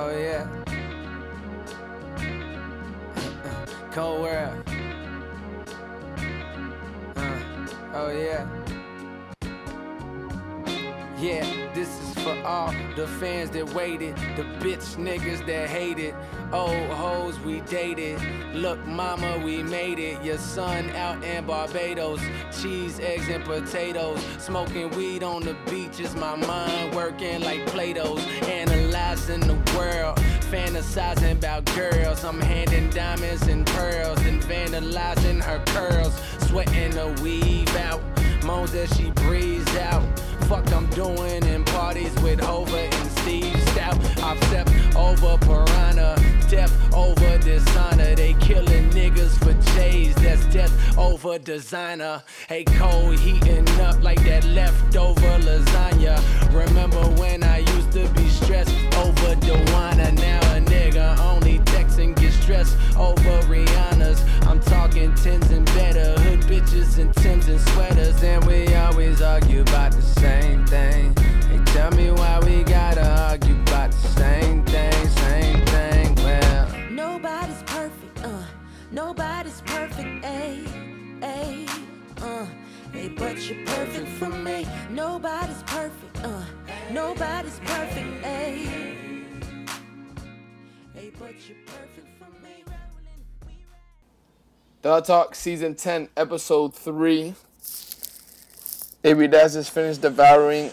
Oh yeah. Cold world. Uh, oh yeah. Yeah, this is all the fans that waited, the bitch niggas that hated, old hoes we dated. Look, mama, we made it. Your son out in Barbados, cheese, eggs, and potatoes. Smoking weed on the beaches, my mind working like Play-Dohs, analyzing the world, fantasizing about girls. I'm handing diamonds and pearls, and vandalizing her curls, sweating the weave out, moans as she breathes out fuck I'm doing in parties with Hova and Steve Stoute. I've stepped over Piranha, death over dishonor. They killing niggas for J's, that's death over designer. Hey, Cole heating up like that leftover lasagna. Remember when I used to be stressed over Dewana? Now a nigga only texting get stressed over Rihanna's. I'm talking tens and better, hood bitches and Tims and sweaters, and we always argue about the same thing. Hey, tell me why we gotta argue about the same thing, same thing. Well, Nobody's perfect, uh. Nobody's perfect, ayy, ayy, uh. Hey, but you're perfect for me. Nobody's perfect, uh. Nobody's perfect, ayy. Hey, but you're perfect. The Talk Season 10, Episode 3. AB Dash just finished devouring.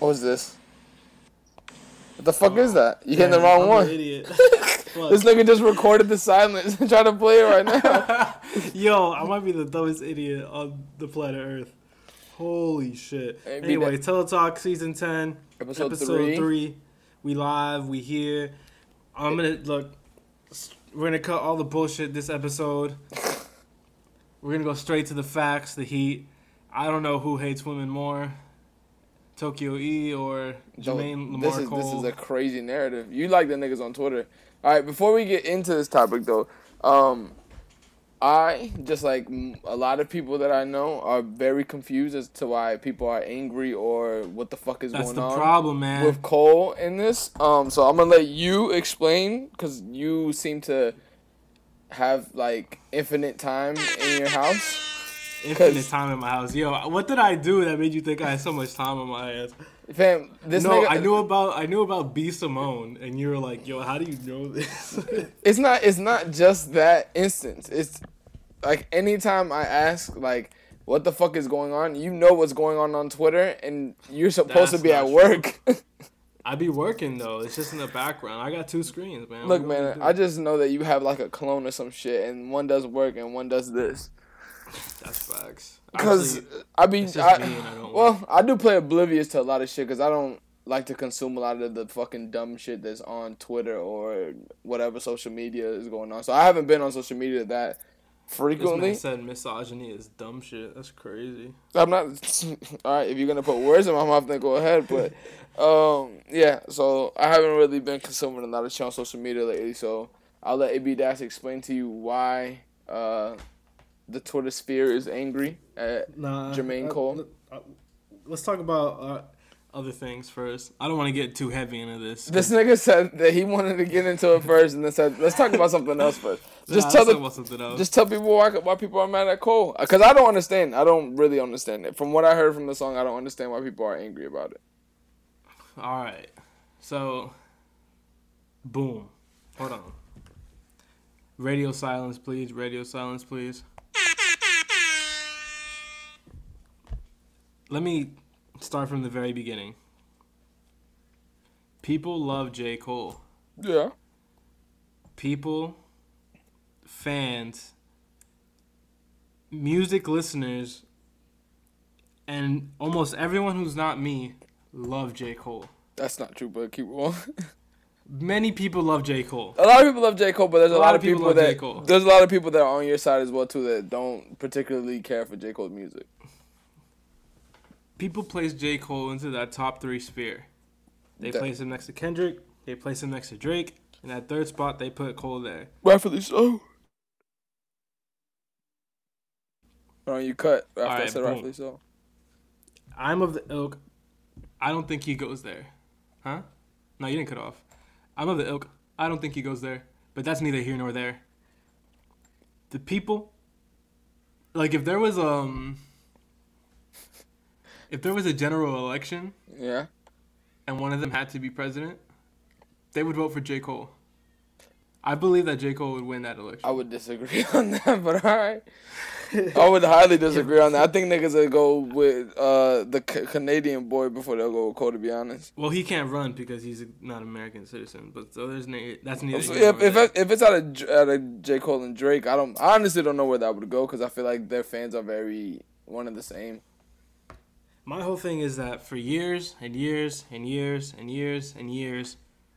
What was this? What the fuck is oh, that? You hitting the wrong I'm one. This nigga just recorded the silence and trying to play it right now. Yo, I might be the dumbest idiot on the planet Earth. Holy shit. Anyway, that- Teletalk season 10, Episode episode, three. 3. We live, we here. I'm gonna look. We're gonna cut all the bullshit this episode. We're gonna go straight to the facts, the heat. I don't know who hates women more, Tokyo E or Jermaine Lamarr this is Cole. this is a crazy narrative. You like the niggas on Twitter. All right, before we get into this topic though, um, I just like a lot of people that I know are very confused as to why people are angry or what the fuck is That's going the on problem, man. with Cole in this. Um, so I'm gonna let you explain because you seem to have like infinite time in your house. Infinite time in my house. Yo, what did I do that made you think I had so much time on my hands? Fam, this no, nigga, I knew about I knew about B Simone, and you were like, "Yo, how do you know this?" it's not it's not just that instance. It's like anytime I ask like what the fuck is going on, you know what's going on on Twitter, and you're supposed to be at not work. I be working though. It's just in the background. I got two screens, man. Look, What you want man, I just know that you have like a clone or some shit, and one does work and one does this. that's facts. Because I be, just I, I don't well, I do play oblivious to a lot of shit because I don't like to consume a lot of the fucking dumb shit that's on Twitter or whatever social media is going on. So I haven't been on social media that this frequently. man said misogyny is dumb shit. That's crazy. I'm not. All right, if you're gonna put words in my mouth, then go ahead. But um, yeah. So I haven't really been consuming a lot of shit on social media lately. So I'll let AB Dash explain to you why uh, the Twitter sphere is angry at Nah, Jermaine Cole. uh, let's talk about uh, other things first. I don't want to get too heavy into this. This nigga said that he wanted to get into it first, and then said, "Let's talk about something else first. Just Nah, tell the, about something else. just tell people why why people are mad at Cole. Because I don't understand. I don't really understand it. From what I heard from the song, I don't understand why people are angry about it. All right. So, boom. Hold on. Radio silence, please. Radio silence, please. Let me start from the very beginning. People love J. Cole. Yeah. People, fans, music listeners, and almost everyone who's not me love J. Cole. That's not true, but keep going. Many people love J. Cole. a lot of people love J. Cole, but there's a, lot, of people, love that J. Cole. there's a lot of people that are on your side as well too that don't particularly care for J. Cole's music. People place J. Cole into that top three sphere. They That- place him next to Kendrick. They place him next to Drake. In that third spot, they put Cole there. Rightfully so. Oh, you cut after I said boom. rightfully so. I'm of the ilk. I don't think he goes there. Huh? No, you didn't cut off. I'm of the ilk. I don't think he goes there, but that's neither here nor there. The people, like if there was um, if there was a general election Yeah. and one of them had to be president, they would vote for J Cole. I believe that J Cole would win that election. I would disagree on that, but all right. I would highly disagree on that. I think niggas would go with uh, the C- Canadian boy before they'll go with Cole. To be honest, Well, he can't run because he's not an American citizen. But so there's na- that's neither. So, here yeah, nor if if if it's out of J- out of J Cole and Drake, I don't. I honestly don't know where that would go because I feel like their fans are very one and the same. My whole thing is that for years and years and years and years and years,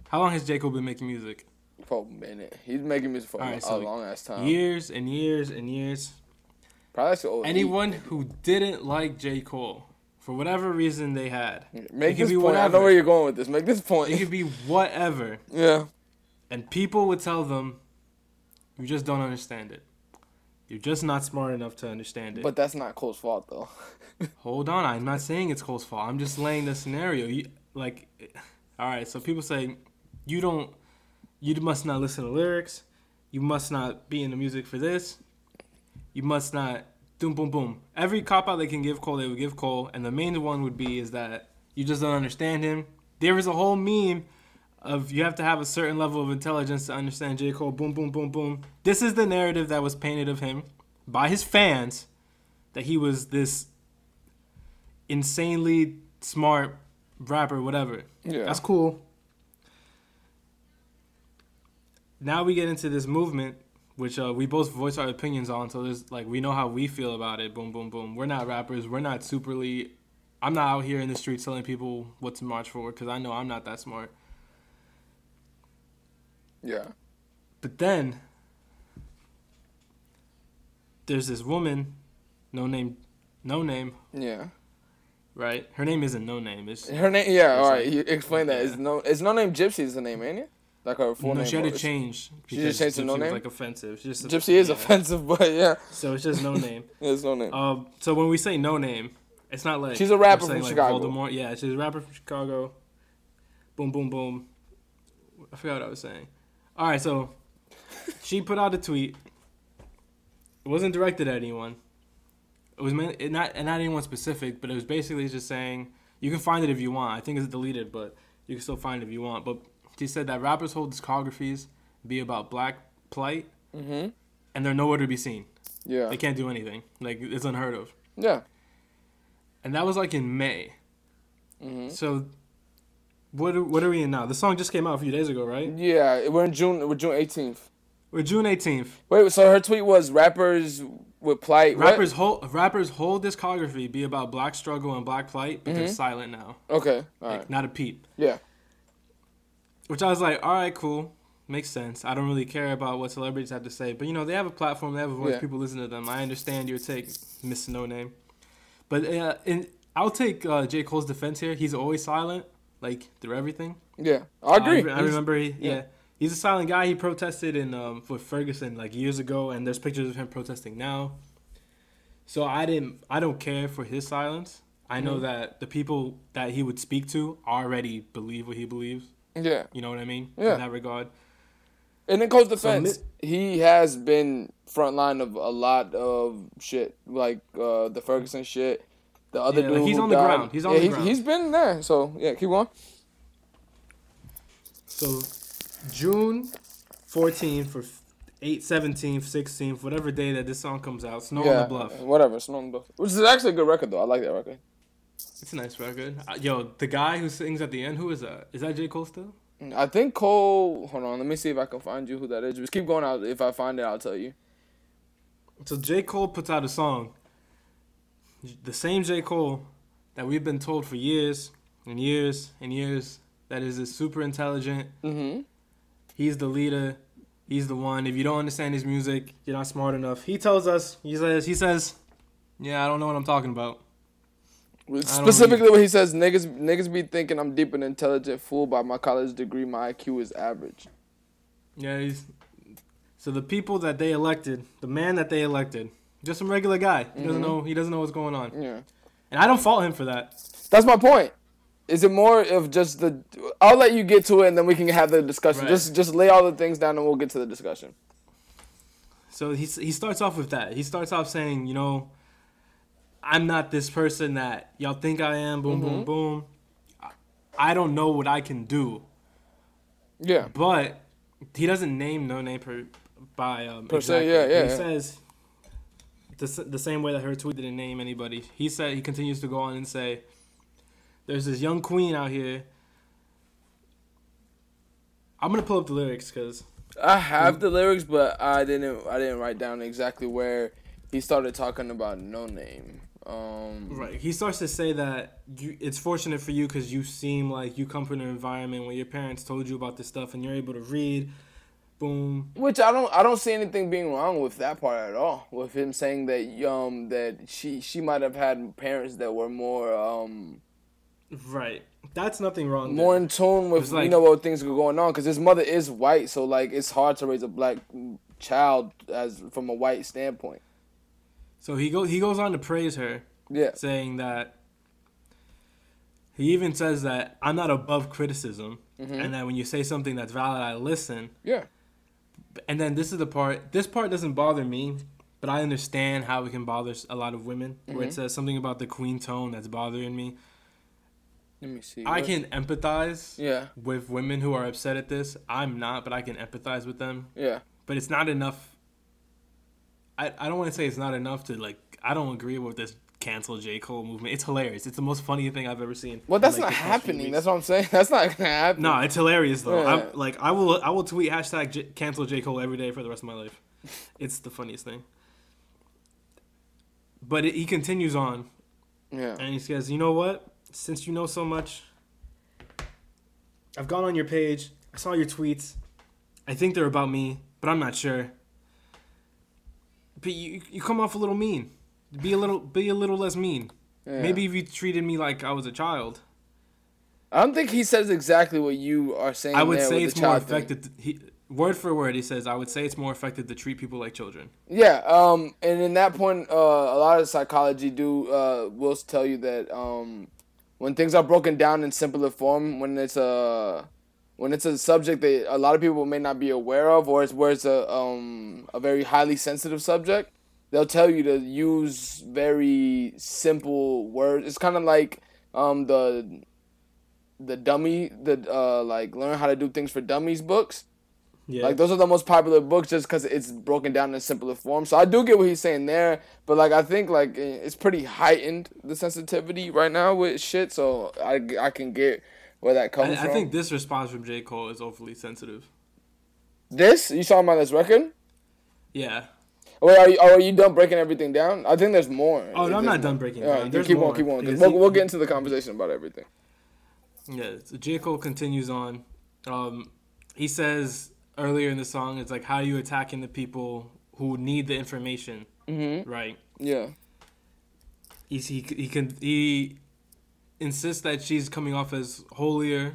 how long has J Cole been making music? For a minute, he's making music for All a, so long ass time. Years and years and years. Probably old. Anyone who didn't like J Cole, for whatever reason they had, make it this be point. I know where you're going with this. Make this point. it could be whatever, yeah. and people would tell them, "You just don't understand it. You're just not smart enough to understand it." But that's not Cole's fault though. Hold on, I'm not saying it's Cole's fault. I'm just laying the scenario. You like, all right. So people say you don't, you must not listen to lyrics. You must not be in the music for this. You must not. Boom, boom, boom. Every cop out they can give Cole, they would give Cole, and the main one would be is that you just don't understand him. There is a whole meme of you have to have a certain level of intelligence to understand J. Cole. Boom, boom, boom, boom. This is the narrative that was painted of him by his fans that he was this insanely smart rapper, whatever. Yeah. That's cool. Now we get into this movement, which uh, we both voice our opinions on. So there's like we know how we feel about it. Boom, boom, boom. We're not rappers. We're not superly. I'm not out here in the streets telling people what to march for because I know I'm not that smart. Yeah. But then there's this woman, no name, no name, Yeah. right? Her name isn't no name. It's Her name. Yeah. All right. like- You explain that. It's no. It's no name. Gypsy is the name, ain't it? Like her full no, name. she had to was- change. She just changed to no was, name? Like offensive. She just Gypsy is yeah. offensive, but yeah, So it's just no name. it's no name. Um, so when we say no name, it's not like She's a rapper from like, Chicago. Voldemort. Yeah, she's a rapper from Chicago. Boom, boom, boom. I forgot what I was saying. All right, so she put out a tweet. It wasn't directed at anyone. It was meant, it not and not anyone specific, but it was basically just saying you can find it if you want. I think it's deleted, but you can still find it if you want. But she said that rappers hold discographies be about black plight, mm-hmm. and they're nowhere to be seen. Yeah. They can't do anything. Like it's unheard of. Yeah. and that was like in May. hmm So, what are, what are we in now? The song just came out a few days ago, right? Yeah. We're in June. We're June 18th. We're June eighteenth. Wait. So her tweet was rappers with plight. what? Rappers hold rappers whole discography be about black struggle and black plight, but they're Mhm. silent now, Okay. All like right. not a peep. Yeah. Which I was like, all right, cool, makes sense. I don't really care about what celebrities have to say, but you know they have a platform, they have a voice, Yeah. people listen to them. I understand your take, Miss No Name, but uh, in I'll take uh, J Cole's defense here. He's always silent, like through everything. Yeah. I agree. I, I remember he, yeah. yeah. He's a silent guy. He protested in um, for Ferguson like years ago, and there's pictures of him protesting now. So I didn't. I don't care for his silence. I know Mhm. that the people that he would speak to already believe what he believes. Yeah. You know what I mean? Yeah. In that regard. And in Cole's So defense, he has been frontline of a lot of shit, like uh, the Ferguson shit. The other Yeah, dude, like, he's on the died. ground. He's on yeah, the he's, ground. He's been there. So yeah, keep going. So June 14th for 8th, 17th, 16th, whatever day that this song comes out, Snow yeah, on the Bluff. whatever. Snow on the Bluff, which is actually a good record though. I like that record. It's a nice record. Uh, yo, the guy who sings at the end, who is that? Is that J Cole still? I think Cole. Hold on, let me see if I can find you who that is. Just keep going out. If I find it, I'll tell you. So J. Cole puts out a song. The same J. Cole that we've been told for years and years and years that is a super intelligent. Mm-hmm. He's the leader. He's the one. If you don't understand his music, you're not smart enough. He tells us. He says. He says, "Yeah, I don't know what I'm talking about." Specifically, what he says, niggas, niggas be thinking I'm deep and intelligent. Fool by my college degree, my IQ is average. Yeah, he's. So the people that they elected, the man that they elected, just some regular guy. He doesn't Mhm. know. He doesn't know what's going on, Yeah. and I don't fault him for that. That's my point. Is it more of just the? I'll let you get to it, and then we can have the discussion. Right. Just just lay all the things down, and we'll get to the discussion. So he he starts off with that. He starts off saying, you know, I'm not this person that y'all think I am. Boom, Mm-hmm. boom, boom. I- don't know what I can do, Yeah. but he doesn't name no name per by um, Per se, yeah, yeah, He yeah. says the, the same way that her tweet didn't name anybody. He said he continues to go on and say, "There's this young queen out here." I'm gonna pull up the lyrics because I have the lyrics, but I didn't. I didn't write down exactly where he started talking about no name. Um, Right. He starts to say that you, it's fortunate for you because you seem like you come from an environment where your parents told you about this stuff and you're able to read. Boom. Which I don't. I don't see anything being wrong with that part at all. With him saying that um that she she might have had parents that were more um Right. That's nothing wrong. more there. in tune with like- you know what things were going on because his mother is white, so like it's hard to raise a black child as from a white standpoint. So he go he goes on to praise her, Yeah. saying that he even says that I'm not above criticism, Mm-hmm. and that when you say something that's valid, I listen. Yeah. And then this is the part. This part doesn't bother me, but I understand how it can bother a lot of women. Where Mm-hmm. it says something about the queen tone that's bothering me. Let me see. I What- can empathize Yeah. with women who are upset at this. I'm not, but I can empathize with them. Yeah. But it's not enough. I, I don't want to say it's not enough to like. I don't agree with this cancel J Cole movement. It's hilarious. It's the most funny thing I've ever seen. Well, in, that's like, not the past few happening. That's what I'm saying. That's not gonna happen. No, it's hilarious though. Yeah. I'm, like I will I will tweet hashtag J- cancel J Cole every day for the rest of my life. It's the funniest thing. But it, he continues on Yeah. and he says, "You know what? Since you know so much, I've gone on your page. I saw your tweets. I think they're about me, but I'm not sure. But you you come off a little mean. Be a little be a little less mean. Yeah. Maybe if you treated me like I was a child, I don't think he says exactly what you are saying. I would say it's more thing. effective. He, word for word, he says, "I would say it's more effective to treat people like children." Yeah, um, and in that point, uh, a lot of psychology do uh, will tell you that um, when things are broken down in simpler form, when it's a when it's a subject that a lot of people may not be aware of, or it's where it's a um, a very highly sensitive subject, they'll tell you to use very simple words. It's kind of like um, the the dummy the uh, like learn how to do things for dummies books. Yeah, Like those are the most popular books just because it's broken down in simpler form. So I do get what he's saying there, but like I think like it's pretty heightened the sensitivity right now with shit. So I, I can get where that comes I, I think this response from J Cole is overly sensitive. this you saw about this record. Yeah. Wait, are you, oh, are you done breaking everything down? I think there's more. Oh, no, I'm not more. done breaking it down. There's keep more, on, keep on, we'll, he- we'll get into the conversation about everything. Yeah, so J. Cole continues on. Um, he says earlier in the song, it's like, how are you attacking the people who need the information, Mm-hmm. right? Yeah. He's, he, he, can, he insists that she's coming off as holier,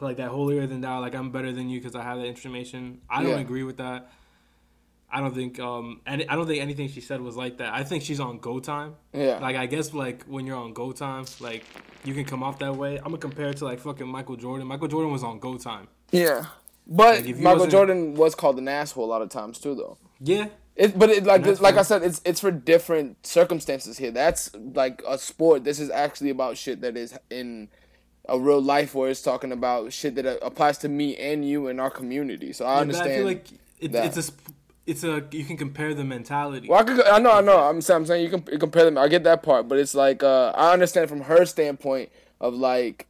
like that holier than thou, like I'm better than you because I have that information. I don't Yeah. agree with that. I don't think um and I don't think anything she said was like that. I think she's on go time. Yeah. Like I guess like when you're on go time, like you can come off that way. I'm gonna compare it to like fucking Michael Jordan. Michael Jordan was on go time. yeah. But Like, Michael Jordan was called an asshole a lot of times too, though. Yeah. It, but it, like like I said, it's it's for different circumstances here. That's like a sport. This is actually about shit that is in a real life where it's talking about shit that applies to me and you and our community. So I Yeah, but understand. I feel like it, it's a it's a you can compare the mentality. well, I, could, I know, I know. I'm, saying- I'm saying you can you compare them. I get that part, but it's like uh, I understand from her standpoint of like,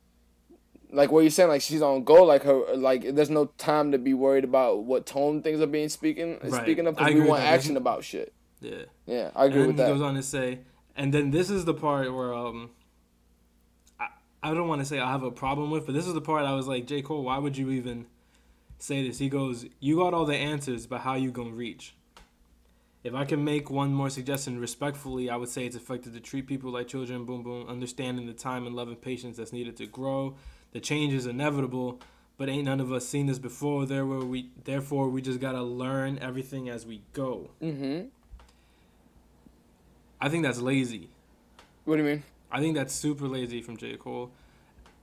like what you're saying. Like she's on go. Like her, like there's no time to be worried about what tone things are being speaking Right. speaking of because we want. Action about shit. Yeah. Yeah, I agree with that. he goes on to say, and then this is the part where um, I, I don't want to say I have a problem with, but this is the part I was like, J Cole, why would you even say this? He goes, you got all the answers, but how you gonna reach? If I can make one more suggestion respectfully, I would say it's effective to treat people like children. Boom, boom, understanding the time and love and patience that's needed to grow. The change is inevitable, but ain't none of us seen this before. There where we, therefore, we just gotta learn everything as we go. mm-hmm. I think that's lazy. What do you mean? I think that's super lazy from J. Cole.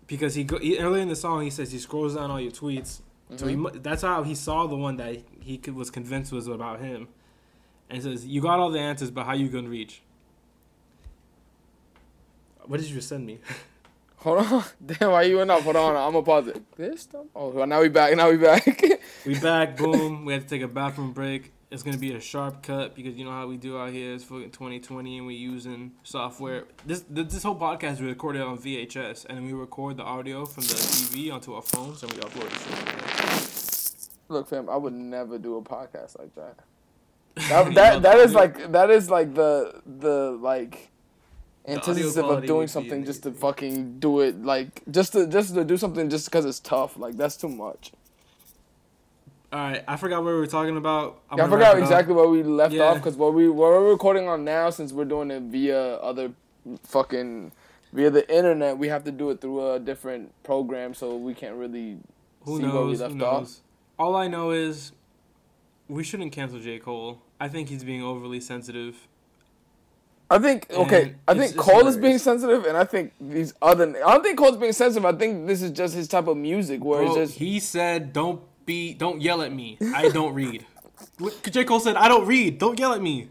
because he, go, he earlier in the song he says he scrolls down all your tweets. So Mm-hmm. mu- that's how he saw the one that he could, was convinced was about him, and says you got all the answers, but how you gonna reach? What did you just send me? Hold on. Damn, why are you went off? Hold on. I'm gonna pause it. This stuff. Oh, well, now we back. Now we back. we back, boom. We had to take a bathroom break. It's gonna be a sharp cut because you know how we do out here. It's fucking 2020 and we using software. This this whole podcast we recorded on VHS and we record the audio from the TV onto our phones and we upload it. Look, fam, I would never do a podcast like that. That that, that is like that is like the the like audio antithesis of doing something just to fucking do it like just to just to do something just because it's tough. Like that's too much. All right, I forgot what we were talking about. Yeah, I forgot wrap it up. exactly where we left Yeah. off because what we what we're recording on now, since we're doing it via other fucking via the internet, we have to do it through a different program, so we can't really Who see where we left Who off. knows? All I know is we shouldn't cancel J Cole. I think he's being overly sensitive. I think okay. I think Cole is being sensitive, and I think these other. I don't think Cole's being sensitive. I think this is just his type of music, where Bro, it's just he said, "Don't be, don't yell at me. I don't read." J Cole said, "I don't read. Don't yell at me."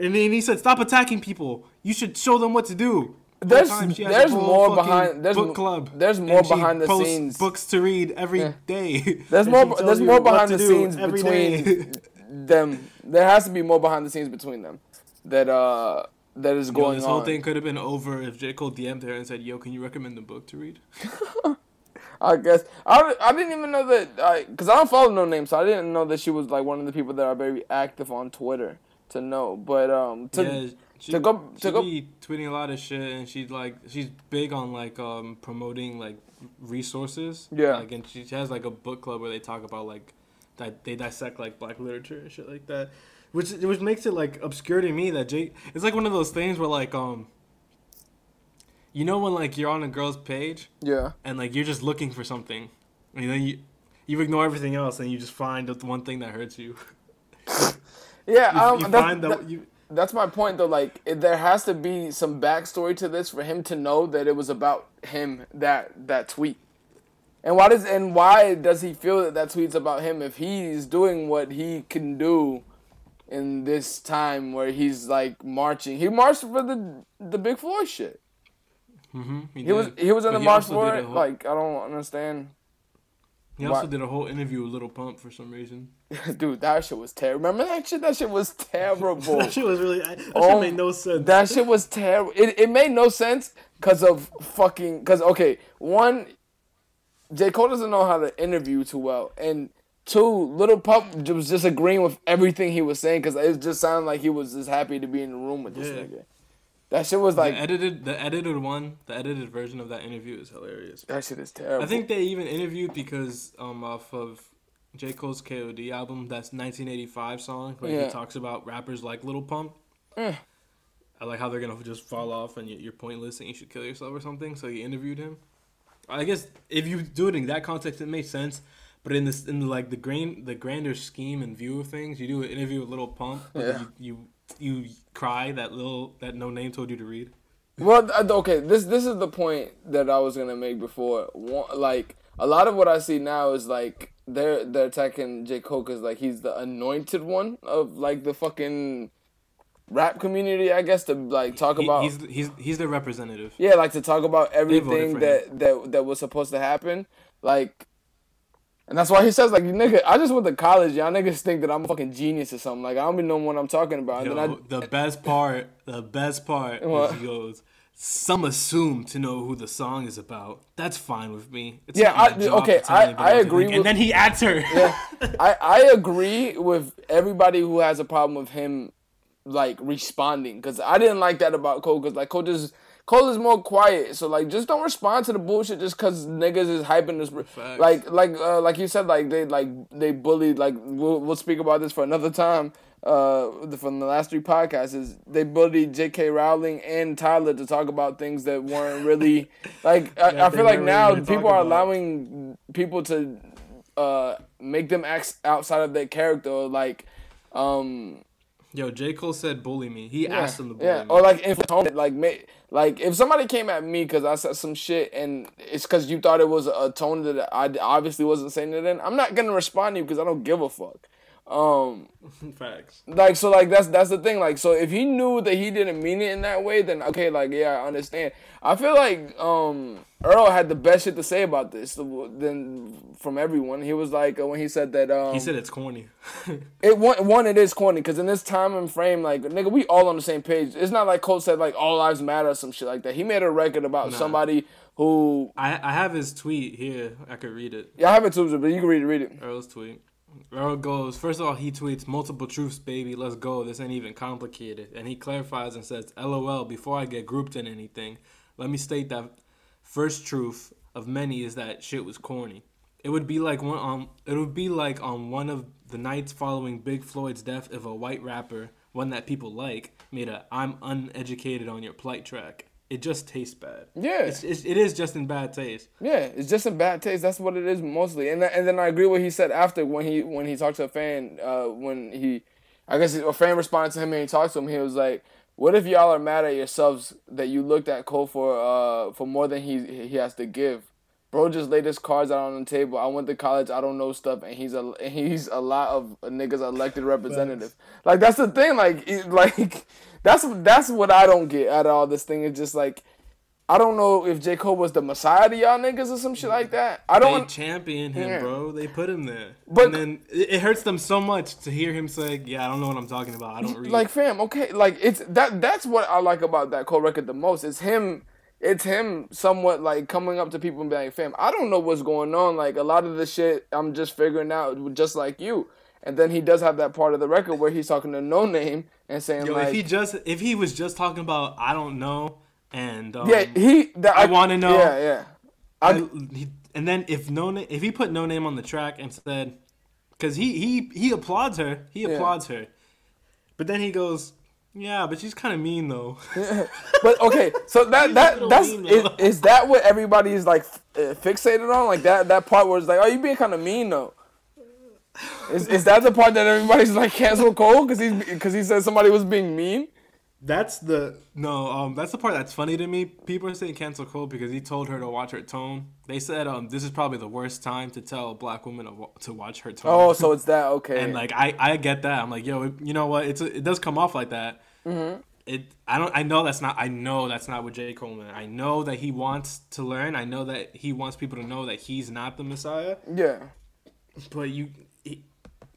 And then he said, "Stop attacking people. You should show them what to do." There's- time she has a there's more behind- there's book club. there's more behind the scenes. books to read every Yeah. day. there's more. There's more behind the scenes between them. There has to be more behind the scenes between them that uh that is Yo, going this on. This whole thing could have been over if J Cole DM'd her and said, "Yo, can you recommend a book to read?" I guess I, I didn't even know that because I, don't follow no name, so I didn't know that she was like one of the people that are very active on Twitter to know. But um, to yeah, she, to go- she to go- be tweeting a lot of shit, and she's like, she's big on like um promoting like resources. Yeah. Like, and she has like a book club where they talk about like that they dissect like black literature and shit like that, which which makes it like obscure to me that Jake. It's like one of those things where like um. You know when like you're on a girl's page yeah, and like you're just looking for something, and then you you ignore everything else and you just find the one thing that hurts you. yeah. You, um, you that's, that- you that's my point though. Like it, there has to be some backstory to this for him to know that it was about him that that tweet. And why does and why does he feel that that tweet's about him if he's doing what he can do in this time where he's like marching? He marched for the the Big Floyd shit. hmm He was he was in But the he march for it. whole- Like I don't understand, He also Why- did a whole interview with Lil Pump for some reason. dude. That shit was terrible. Remember that shit? That shit was terrible. that shit was really. That shit Oh, made no sense. That shit was terrible. It, it made no sense because of fucking. Because, okay, one, J. Cole doesn't know how to interview too well. And two, Lil Pump was just agreeing with everything he was saying because it just sounded like he was just happy to be in the room with this Yeah. nigga. That shit was like. the edited, the edited one, the edited version of that interview is hilarious. that shit is terrible. I think they even interviewed because um off of J Cole's KOD album, that's 1985 song where Yeah. he talks about rappers like Lil Pump. Eh. I like how they're gonna just fall off and you- you're pointless and you should kill yourself or something. So he interviewed him. I guess if you do it in that context, it makes sense. But in this, in like the grain, the grander scheme and view of things, you do an interview with Lil Pump, Yeah. you, you you cry that little that no name told you to read. Well, okay, this this is the point that I was gonna make before. Like a lot of what I see now is like they're they're attacking J Cole because like he's the anointed one of like the fucking rap community, I guess, to like talk He- about. he's he's he's the representative. yeah, like to talk about everything that that that was supposed to happen, like. And that's why he says like, nigga, I just went to college. Y'all niggas think that I'm a fucking genius or something. Like I don't even know what I'm talking about. And Yo, then I, the best part, the best part What? he goes. Some assume to know who the song is about. That's fine with me. It's Yeah, I- okay, I- I agree with- And then he adds her. yeah, I I agree with everybody who has a problem with him like responding because I didn't like that about Cole because like Cole just Cole is more quiet so like just don't respond to the bullshit just because niggas is hyping this Facts. like like uh, like you said like they like they bullied like we'll, we'll speak about this for another time uh from the last three podcasts is they bullied J.K. Rowling and Tyler to talk about things that weren't really like I, I feel like now people are allowing people to uh make them act outside of their character like um Yo, J Cole said bully me. He Yeah, asked him to bully yeah. me. Or like it, like like if somebody came at me because I said some shit and it's because you thought it was a tone that I obviously wasn't saying it in. I'm not gonna respond to you because I don't give a fuck. Um, Facts. like so like that's that's the thing like so if he knew that he didn't mean it in that way then okay like yeah i understand i feel like um earl had the best shit to say about this than from everyone he was like uh, when he said that um He said it's corny. it one, one it is corny because in this time and frame like nigga we all on the same page it's not like cole said like all lives matter or some shit like that he made a record about Nah. somebody who I I have his tweet here. I could read it. yeah i have it too but you can read it read it Earl's tweet. Earl goes, first of all, he tweets, multiple truths, baby, let's go. This ain't even complicated. And he clarifies and says, LOL, before I get grouped in anything, let me state that first truth of many is that shit was corny. It would be like one um it would be like on one of the nights following Big Floyd's death if a white rapper, one that people like, made a I'm uneducated on your plight track. It just tastes bad. Yeah. It's, it's, it is just in bad taste. Yeah, it's just in bad taste. That's what it is mostly. And and then I agree with what he said after when he when he talked to a fan. Uh, when he, I guess a fan responded to him and he talked to him. He was like, "What if y'all are mad at yourselves that you looked at Cole for uh for more than he he has to give? Bro just laid his cards out on the table. I went to college. I don't know stuff, and he's a and he's a lot of a niggas elected representative. Like that's the thing. Like it, like that's that's what I don't get out of all this thing. It's just like. I don't know if J. Cole was the messiah to y'all niggas or some shit like that. I don't. champion him, Yeah. bro. They put him there. But- and then it, it hurts them so much to hear him say, "Yeah, I don't know what I'm talking about. I don't read." like fam, okay, like it's that. That's what I like about that Cole record the most. It's him. It's him somewhat like coming up to people and being like, fam, I don't know what's going on. Like a lot of the shit, I'm just figuring out, just like you. And then he does have that part of the record where he's talking to No Name and saying Yo, like, if he just if he was just talking about I don't know and um, yeah, he. That, I wanna know. Yeah, yeah. I, I, he, and then if no na- if he put no name on the track and said, because he he he applauds her, he applauds her, but then he goes, yeah, but she's kind of mean though. but okay, so that that that's mean, is, is that what everybody is like uh, fixated on? Like that that part where it's like, oh, you being kind of mean though. Is, is that the part that everybody's like cancel Cole because he because he said somebody was being mean? That's the no. Um, that's the part that's funny to me. People are saying cancel Cole because he told her to watch her tone. They said um, this is probably the worst time to tell a black woman to, to watch her tone. Oh, so it's that okay? and like I, I get that. I'm like, yo, you know what? It's a, it does come off like that. Mm-hmm. It I don't I know that's not I know that's not what J Cole meant. I know that he wants to learn. I know that he wants people to know that he's not the Messiah. yeah, But you, he,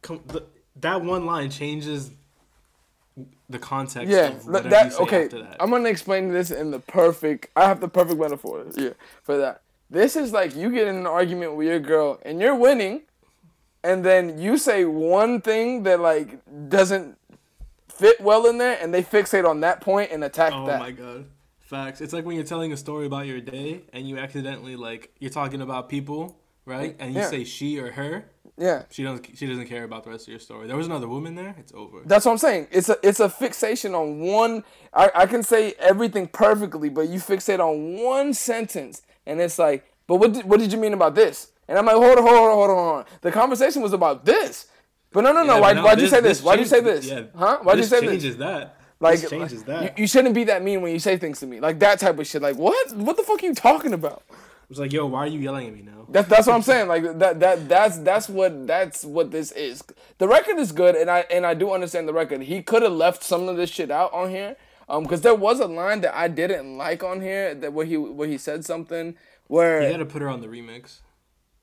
the, that one line changes the context. yeah. of That, okay. That. I'm gonna explain this in the perfect. I have the perfect metaphor. Yeah, for that. This is like you get in an argument with your girl and you're winning, and then you say one thing that like doesn't fit well in there, and they fixate on that point and attack Oh that. my god. Facts. It's like when you're telling a story about your day and you accidentally like you're talking about people, right? And you Yeah. say she or her. Yeah. She doesn't she doesn't care about the rest of your story. There was another woman there, it's over. That's what I'm saying. It's a it's a fixation on one. I, I can say everything perfectly, but you fixate on one sentence, and it's like, but what did, what did you mean about this? And I'm like, hold on, hold on, hold on, hold on. The conversation was about this. But no, no, no. Yeah, why but why'd you say this? Why'd you say this? Yeah, Huh? Why'd you this say this? changes that. Like, this changes that. You, you shouldn't be that mean when you say things to me. Like that type of shit. Like what? What the fuck are you talking about? It was like, yo, why are you yelling at me now? That's that's what I'm saying. Like that that that's that's what that's what this is. The record is good, and I and I do understand the record. He could have left some of this shit out on here, um, because there was a line that I didn't like on here that where he where he said something where You gotta put her on the remix.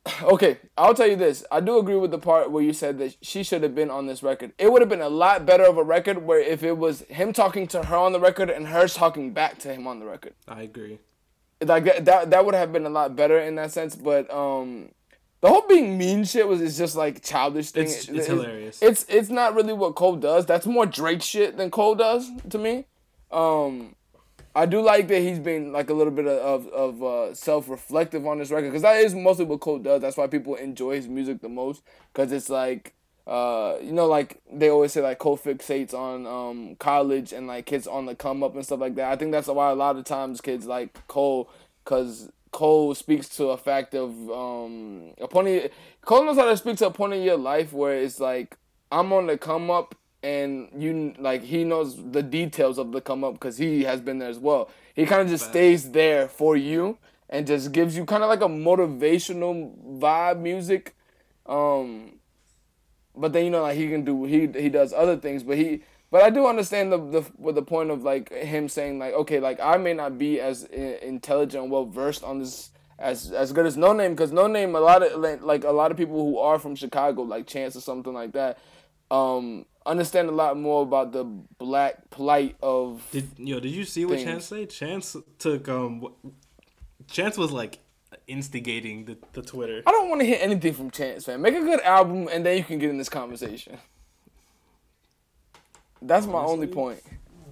okay, I'll tell you this. I do agree with the part where you said that she should have been on this record. It would have been a lot better of a record where if it was him talking to her on the record and her talking back to him on the record. I agree. Like that that, that would have been a lot better in that sense but um the whole being mean shit was is just like childish thing. It's- it's hilarious. it's it's not really what cole does. That's more drake shit than cole does to me. Um i do like that he's been like a little bit of of uh, self-reflective on this record because that is mostly what cole does. That's why people enjoy his music the most because it's like uh, you know, like they always say, like Cole fixates on um college and like kids on the come up and stuff like that. I think that's why a lot of times kids like Cole, cause Cole speaks to a fact of um a point. Of, Cole knows how to speak to a point in your life where it's like I'm on the come up and you like he knows the details of the come up because he has been there as well. He kind of just stays there for you and just gives you kind of like a motivational vibe music. Um, but then you know like he can do he he does other things, but he but I do understand the the with the point of like him saying like okay like I may not be as intelligent well versed on this as as good as No Name because No Name a lot of like, a lot of people who are from Chicago like Chance or something like that um understand a lot more about the black plight of Did yo? Did you see what Things. Chance said? Chance took um. Chance was like instigating the, the Twitter. I don't want to hear anything from Chance, man. Make a good album, and then you can get in this conversation. That's my only point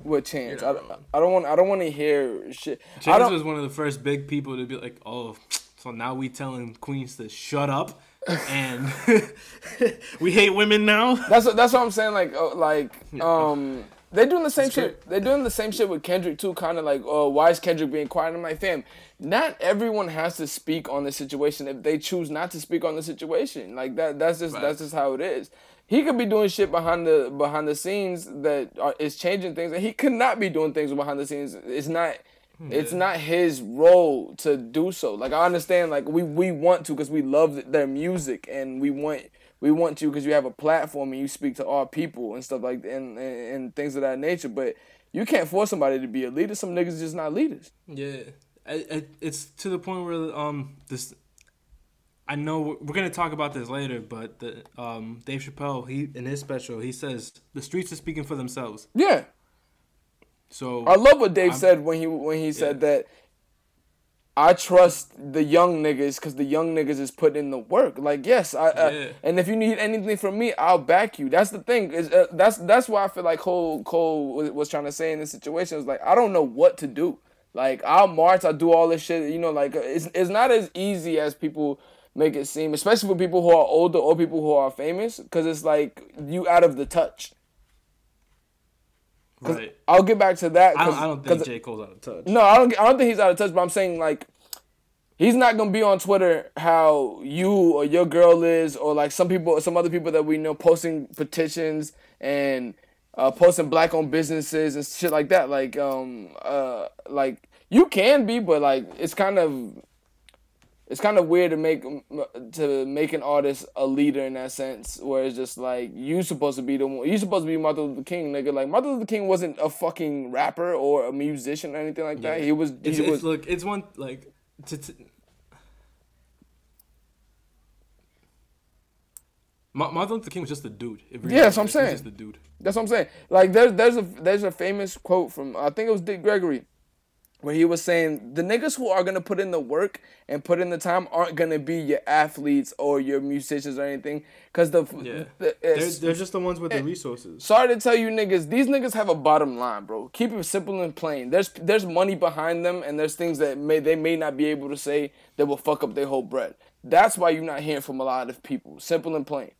with Chance. I, you're not I don't want. I don't want to hear shit. I Chance don't. was one of the first big people to be like, oh, so now we telling Queens to shut up, and we hate women now. That's what, that's what I'm saying. Like uh, like um. They're doing the same shit. They're doing the same shit with Kendrick too. Kind of like, oh, why is Kendrick being quiet? I'm like, fam, not everyone has to speak on the situation if they choose not to speak on the situation. Like that. That's just that's just how it is. He could be doing shit behind the behind the scenes that are, is changing things, and he could not be doing things behind the scenes. It's not. Hmm. It's not his role to do so. Like I understand, like we we want to because we love their music and we want we want to because you have a platform and you speak to our people and stuff like and, and and things of that nature. But you can't force somebody to be a leader. Some niggas just not leaders. Yeah, it's to the point where um this. I know we're- gonna talk about this later, but the um Dave Chappelle he in his special he says the streets are speaking for themselves. Yeah, So I love what Dave I'm- said when he when he said that. I trust the young niggas because the young niggas is putting in the work. Like yes, I, Yeah. and if you need anything from me, I'll back you. That's the thing. Is uh, that's that's why I feel like Cole Cole was, was trying to say in this situation is like I don't know what to do. Like I'll march, I'll do all this shit. You know, like it's it's not as easy as people make it seem, especially for people who are older or people who are famous, because it's like you out of the touch. right. I'll get back to that. I don't, I don't think J Cole's out of touch. no, I don't. I don't think he's out of touch. But I'm saying like, he's not gonna be on Twitter how you or your girl is, or like some people, some other people that we know posting petitions and uh, posting black-owned businesses and shit like that. Like, um, uh, like you can be, but like it's kind of. It's kind of weird to make to make an artist a leader in that sense, where it's just like you supposed to be the one. You supposed to be Martin Luther King, nigga. Like Martin Luther King wasn't a fucking rapper or a musician or anything like that. He was. It's, he it's was. look, it's one like to, to Martin Luther King was just a dude. Really Yeah, that's what I'm saying. Just a dude. That's what I'm saying. Like there's there's a there's a famous quote from I think it was Dick Gregory, where he was saying the niggas who are gonna put in the work and put in the time aren't gonna be your athletes or your musicians or anything, cause the, Yeah, the they're, they're just the ones with the eh, resources. Sorry to tell you niggas, these niggas have a bottom line, bro. Keep it simple and plain. There's there's money behind them and there's things that may they may not be able to say that will fuck up their whole bread. That's why you're not hearing from a lot of people. Simple and plain.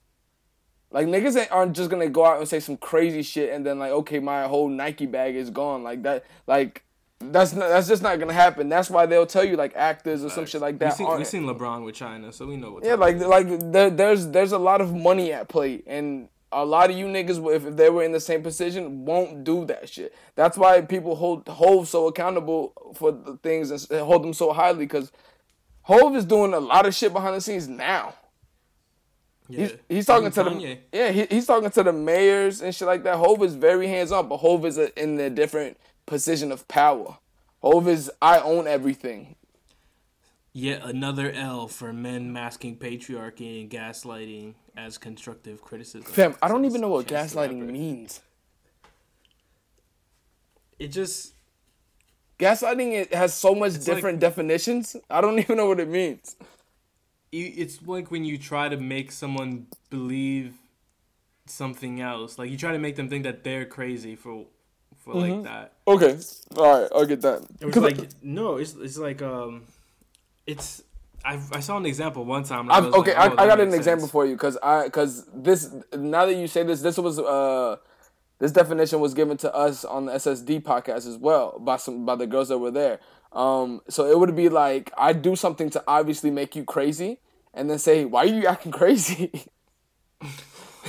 Like niggas ain't- aren't just gonna go out and say some crazy shit and then like, okay, my whole Nike bag is gone. Like that like that's not, that's just not gonna happen. That's why they'll tell you like actors or some shit like that. seen, we seen LeBron with China, so we know what's yeah, like like there, there's there's a lot of money at play, and a lot of you niggas, if if they were in the same position, won't do that shit. That's why people hold Hove so accountable for the things and hold them so highly, because Hove is doing a lot of shit behind the scenes now. Yeah. He's, he's talking to the yeah he, he's talking to the mayors and shit like that. Hove is very hands on, but Hove is a, in a different position of power. Hove is I own everything. Yet another L for men masking patriarchy and gaslighting as constructive criticism. Fam, I don't even know what gaslighting means. It just Gaslighting it has so much like- different definitions. I don't even know what it means. You- it's like when you try to make someone believe something else. Like you try to make them think that they're crazy for for Mm-hmm. like that. Okay, all right, I'll get that. It was 'Cause like no, it's it's like um, it's I I saw an example one time. I was okay, like, I, oh, I that got an makes example for you because I because this now that you say this, this was uh this definition was given to us on the SSD podcast as well by some by the girls that were there. Um, so it would be like I do something to obviously make you crazy, and then say, "Why are you acting crazy?"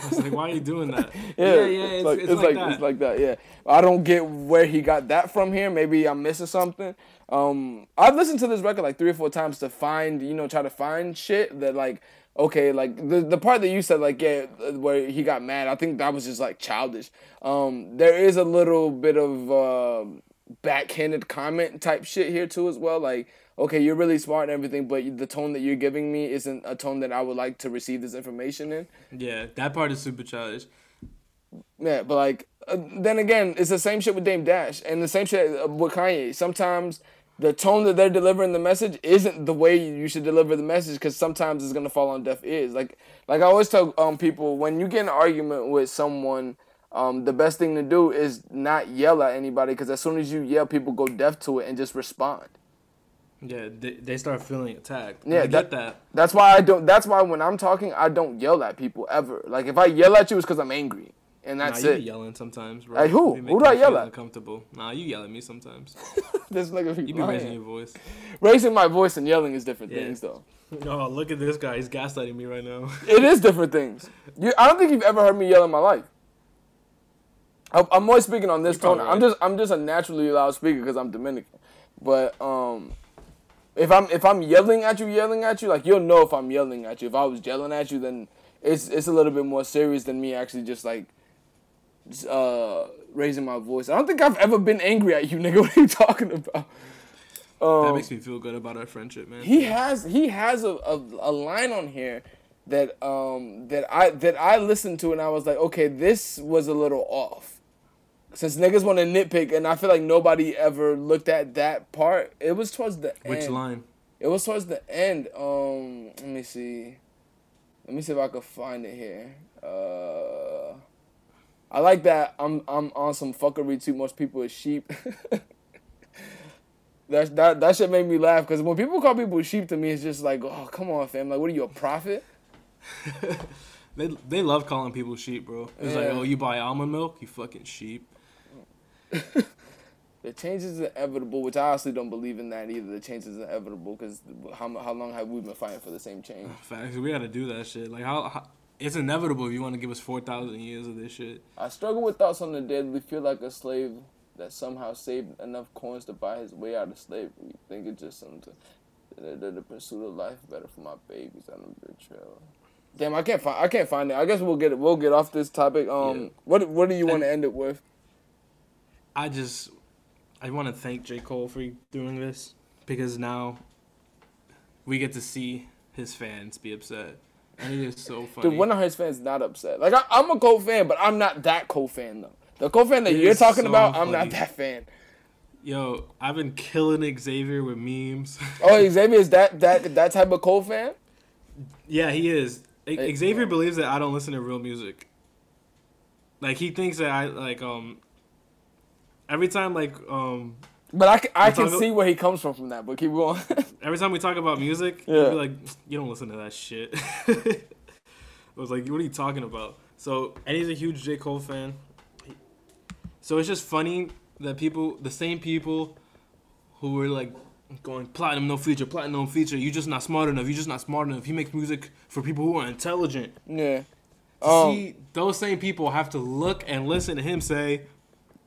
I was like, why are you doing that? Yeah, yeah, yeah. It's, like, it's, like, that. it's like that. Yeah, I don't get where he got that from. Here, maybe I'm missing something. Um, I've listened to this record like three or four times to find, you know, try to find shit that like, okay, like the the part that you said, like, yeah, where he got mad. I think that was just like childish. Um, there is a little bit of uh, backhanded comment type shit here too as well. Like, okay, you're really smart and everything, but the tone that you're giving me isn't a tone that I would like to receive this information in. yeah, that part is super childish. Yeah, but like uh, then again, it's the same shit with Dame Dash and the same shit uh, with Kanye. Sometimes the tone that they're delivering the message isn't the way you should deliver the message because sometimes it's gonna fall on deaf ears. Like like I always tell um people when you get in an argument with someone. Um, the best thing to do is not yell at anybody because as soon as you yell, people go deaf to it and just respond. Yeah, they, they start feeling attacked. Yeah, I get that. That's why I don't. That's why when I'm talking, I don't yell at people ever. Like if I yell at you, it's because I'm angry, and Nah, that's you it. be yelling sometimes, bro. Like who? Who do I yell at? Uncomfortable. Nah, you yell at me sometimes. this nigga be You be raising your voice. Raising my voice and yelling is different Yeah. things, though. Oh, look at this guy. He's gaslighting me right now. It is different things. You, I don't think you've ever heard me yell in my life. I'm always speaking on this tone. I'm just I'm just a naturally loud speaker because I'm Dominican. But um, if I'm if I'm yelling at you, yelling at you, like you'll know if I'm yelling at you. If I was yelling at you, then it's it's a little bit more serious than me actually just like just, uh raising my voice. I don't think I've ever been angry at you, nigga. What are you talking about? that Um, makes me feel good about our friendship, man. he has he has a, a, a line on here that um that I that I listened to and I was like, okay, this was a little off. Since niggas want to nitpick and I feel like nobody ever looked at that part. It was towards the end. Which end. line? It was towards the end. Um, let me see. Let me see if I could find it here. Uh, I like that. I'm I'm on some fuckery too. Most people is sheep. that that that shit made me laugh because when people call people sheep to me, it's just like, oh come on, fam. Like, what are you a prophet? They they love calling people sheep, bro. It's like, oh, you buy almond milk, you fucking sheep. The change is inevitable, which I honestly don't believe in that either. The change is inevitable because how how long have we been fighting for the same change? Facts. We gotta do that shit. Like how, how it's inevitable if you want to give us four thousand years of this shit. I struggle with thoughts on the dead. We feel like a slave that somehow saved enough coins to buy his way out of slavery. Think it's just something. The, the, the pursuit of life better for my babies on the betrayal. Damn, I can't find. I can't find it. I guess we'll get it. We'll get off this topic. Um, Yeah. what what do you want to end it with? I just I want to thank J Cole for doing this because now we get to see his fans be upset, and it is so funny. Dude, one of his fans not upset. Like I, I'm a Cole fan, but I'm not that Cole fan though. The Cole fan that It you're talking so about, I'm not that fan. Yo, I've been killing Xavier with memes. Oh, Xavier is that that that type of Cole fan? yeah, he is. Xavier believes that I don't listen to real music. Like he thinks that I like um. Every time like um But I, can- I can see where he comes from from that. But keep going. every time we talk about music, Yeah. be like, "You don't listen to that shit." I was like, "What are you talking about?" So, and he's a huge J Cole fan. So it's just funny that people, the same people, who were like going platinum no feature, platinum no feature. You're just not smart enough. You're just not smart enough. He makes music for people who are intelligent. yeah. To Um, see those same people have to look and listen to him say,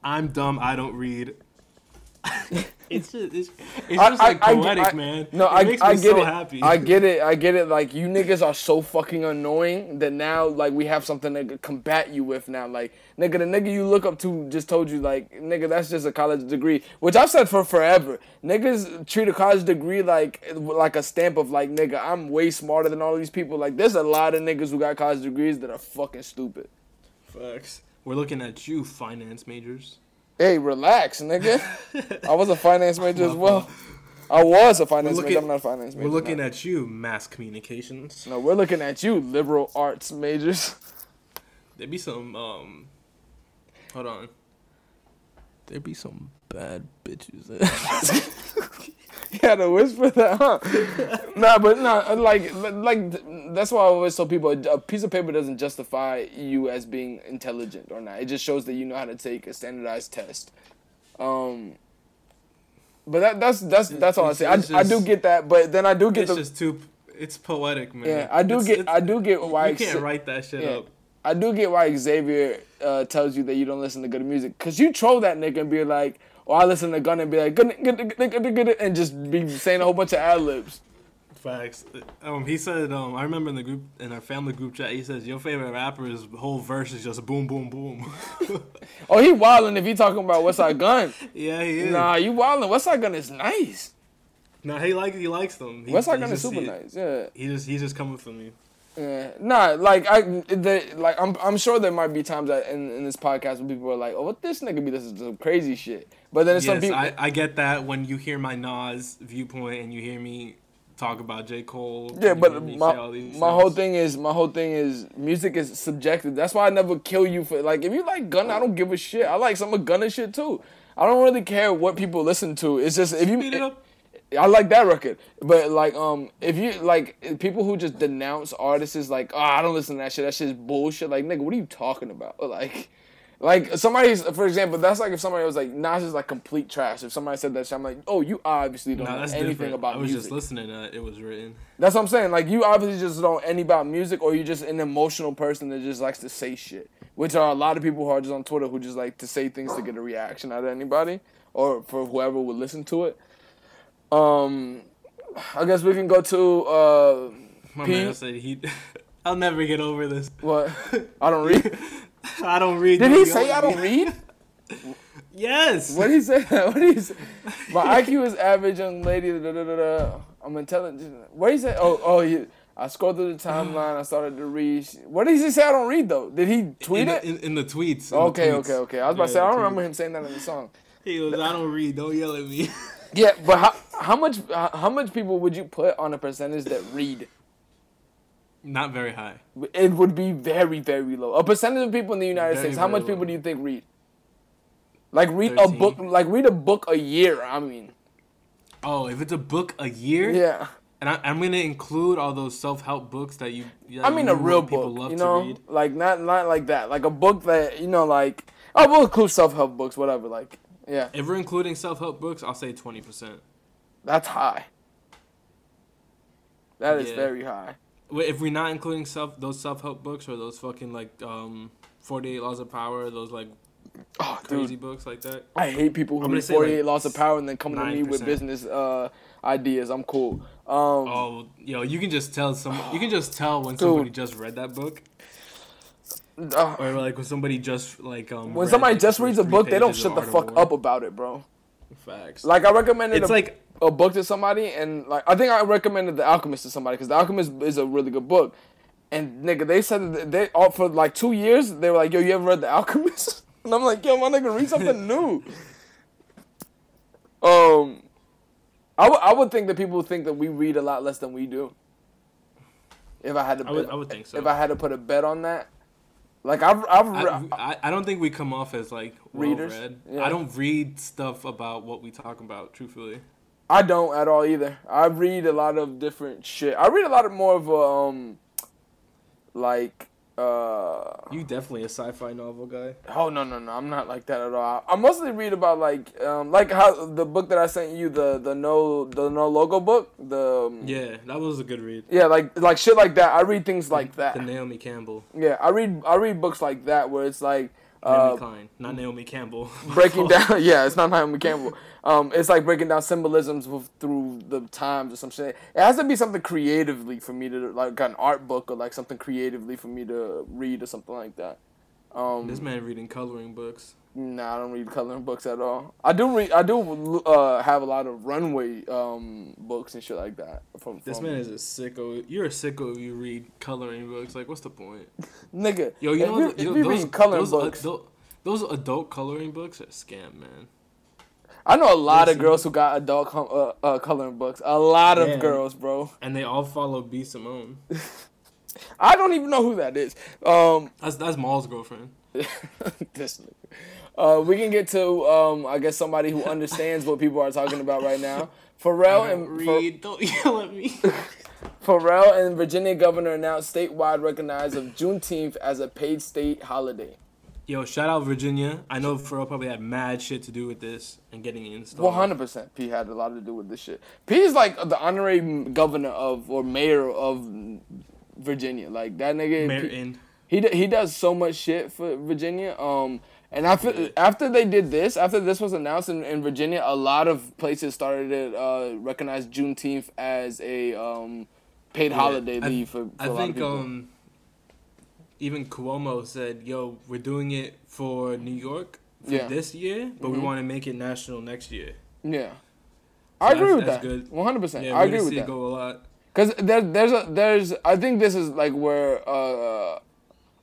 "I'm dumb. I don't read." it's just, it's, it's I- just like I- I get- poetic, I- man. No, it I, makes I me get so it. happy. I get it. I get it. Like you niggas are so fucking annoying that now like we have something to combat you with now. Like nigga, the nigga you look up to just told you like nigga that's just a college degree, which I've said for forever. Niggas treat a college degree like like a stamp of like nigga I'm way smarter than all these people. Like there's a lot of niggas who got college degrees that are fucking stupid. Facts. We're looking at you, finance majors. Hey, relax, nigga. I was a finance major as well. I was a finance We're major. I'm not a finance major. We're looking no. at you, mass communications. No, we're looking at you, liberal arts majors. There'd be some um. Hold on. There'd be some bad bitches. had to whisper that, huh? nah, but nah, like, like that's why I always tell people a piece of paper doesn't justify you as being intelligent or not. It just shows that you know how to take a standardized test. Um, but that that's that's that's all I say. I, it's I do get that, but then I do get it's the just too. It's poetic, man. yeah. I do It's- get it's- I do get why you can't write that shit yeah. up. I do get why Xavier uh, tells you that you don't listen to good music, cause you troll that nigga and be like, or I listen to Gunn and be like, good, good, good, good, good, good, and just be saying a whole bunch of ad libs. Facts. Um, he said. Um, I remember in the group, in our family group chat, he says your favorite rapper's whole verse is just boom, boom, boom. Oh, he wildin' if he talking about Westside Gunn. yeah, he is. Nah, you wildin'. Westside Gunn is nice. Nah, he like he likes them. He, he Gunn is super he- nice. Yeah. He just he's just coming for me. Yeah, nah, like I, the, like I'm, I'm sure there might be times that in, in this podcast when people are like, "Oh, what this nigga be This to some crazy shit," but then it's some people, I, I get that when you hear my Nas viewpoint and you hear me talk about J Cole. yeah, but my, say all these my whole thing is, my whole thing is, music is subjective. That's why I never kill you for like, if you like Gunna, I don't give a shit. I like some of Gunna shit too. I don't really care what people listen to. It's just if you, it up. I like that record, but like, um, if you like people who just denounce artists is like, oh, I don't listen to that shit. That shit's bullshit. Like, nigga, what are you talking about? Like, like somebody's, for example, that's like if somebody was like, Nas is like complete trash. If somebody said that shit, I'm like, oh, you obviously don't Nah, know anything different. about I was music. just listening to it. It was written. That's what I'm saying. Like, you obviously just don't any about music, or you're just an emotional person that just likes to say shit. Which are a lot of people who are just on Twitter who just like to say things to get a reaction out of anybody, or for whoever would listen to it. Um, I guess we can go to uh, My P- man said he. I'll never get over this. what? I don't read. I don't read. Did he say I don't read? Yes. What did he say? What did he say? My IQ is average, young lady. Da, da, da, da. I'm intelligent. What did he say? Oh, oh, he, I scrolled through the timeline. I started to read. What did he say? I don't read though. Did he tweet in, it? in, in the tweets. in the okay, tweets. okay, okay. I was about to say I don't tweets. remember him saying that in the song. He goes, I don't read. Don't yell at me. Yeah, but how, how much how, how much people would you put on a percentage that read? Not very high. It would be very very low. A percentage of people in the United Very, States. How much people do you think read? Like read a book. Like read a book a year. I mean, Oh, if it's a book a year, yeah. and I, I'm gonna include all those self help books that you. that I mean you a real book, love you to know, read. like not not like that, like a book that you know, like oh, we'll include self help books, whatever. Like, yeah, If we're including self help books, I'll say twenty percent. That's high. That is Yeah. very high. If we're not including self those self help books or those fucking like um forty eight laws of power, those like Oh, crazy dude, books like that. I hate people who read 48 like, Laws of Power and then come to me with business uh, ideas. I'm cool. Um, Oh, yo, you can just tell some. You can just tell when somebody just read that book, uh, or like when somebody just like um. when somebody like, just reads a book, they don't shut the fuck up about it, bro. Facts. Like I recommended it's a, like a book to somebody, and like I think I recommended The Alchemist to somebody because The Alchemist is a really good book. And nigga, they said that they all for like two years they were like, "Yo, you ever read The Alchemist?" And I'm like, "Yo, my nigga, read something new." Um, I would I would think that people think that we read a lot less than we do. If I had to, I would- I would think so. If I had to put a bet on that, like I've I've re- I, I, I don't think we come off as like well Readers? read. Yeah. I don't read stuff about what we talk about. Truthfully, I don't at all either. I read a lot of different shit. I read a lot of more of a, um, like, uh, you definitely a sci-fi novel guy. oh no no no, I'm not like that at all. I mostly read about like, um, like how the book that I sent you, the the no the no logo book, the um, Yeah, that was a good read. yeah like like shit like that. I read things like The that. Naomi Campbell, Yeah, I read I read books like that where it's like. Naomi Uh, Klein, not Naomi Campbell. breaking down yeah it's not Naomi Campbell um it's like breaking down symbolisms with, through the times or some shit it has to be something creatively for me to like got an art book or like something creatively for me to read or something like that um This man reading coloring books. Nah I don't read coloring books at all I do read I do uh have a lot of runway um books and shit like that from, This man is a sicko. You're a sicko if you read coloring books. Like, what's the point? nigga Yo, you know, you, if you those, read coloring those, books adult, those adult coloring books are scam, man. I know a lot of girls who got adult com- uh, uh, coloring books a lot of Yeah. girls bro And they all follow B Simone. I don't even know who that is um That's that's Maul's girlfriend. this nigga. Uh, we can get to um, I guess somebody who understands what people are talking about right now. Pharrell and Pha- read. Don't yell at me. Pharrell and Virginia governor announced statewide recognize of Juneteenth as a paid state holiday. Yo, shout out Virginia. I know Pharrell probably had mad shit to do with this and getting it installed. One hundred percent, P had a lot to do with this shit. P is like the honorary governor of or mayor of Virginia. Like that nigga. P- Merton. He he does so much shit for Virginia. Um, and after after they did this, after this was announced in, in Virginia, a lot of places started to uh, recognize Juneteenth as a um, paid holiday I- leave for, for I a lot think of people. um, even Cuomo said, "Yo, we're doing it for New York for Yeah. this year, but we Mhm. want to make it national next year." yeah, So I agree with that. good. One hundred percent. Yeah, I agree with that. it go a lot. Because there, there's a there's I think this is like where uh,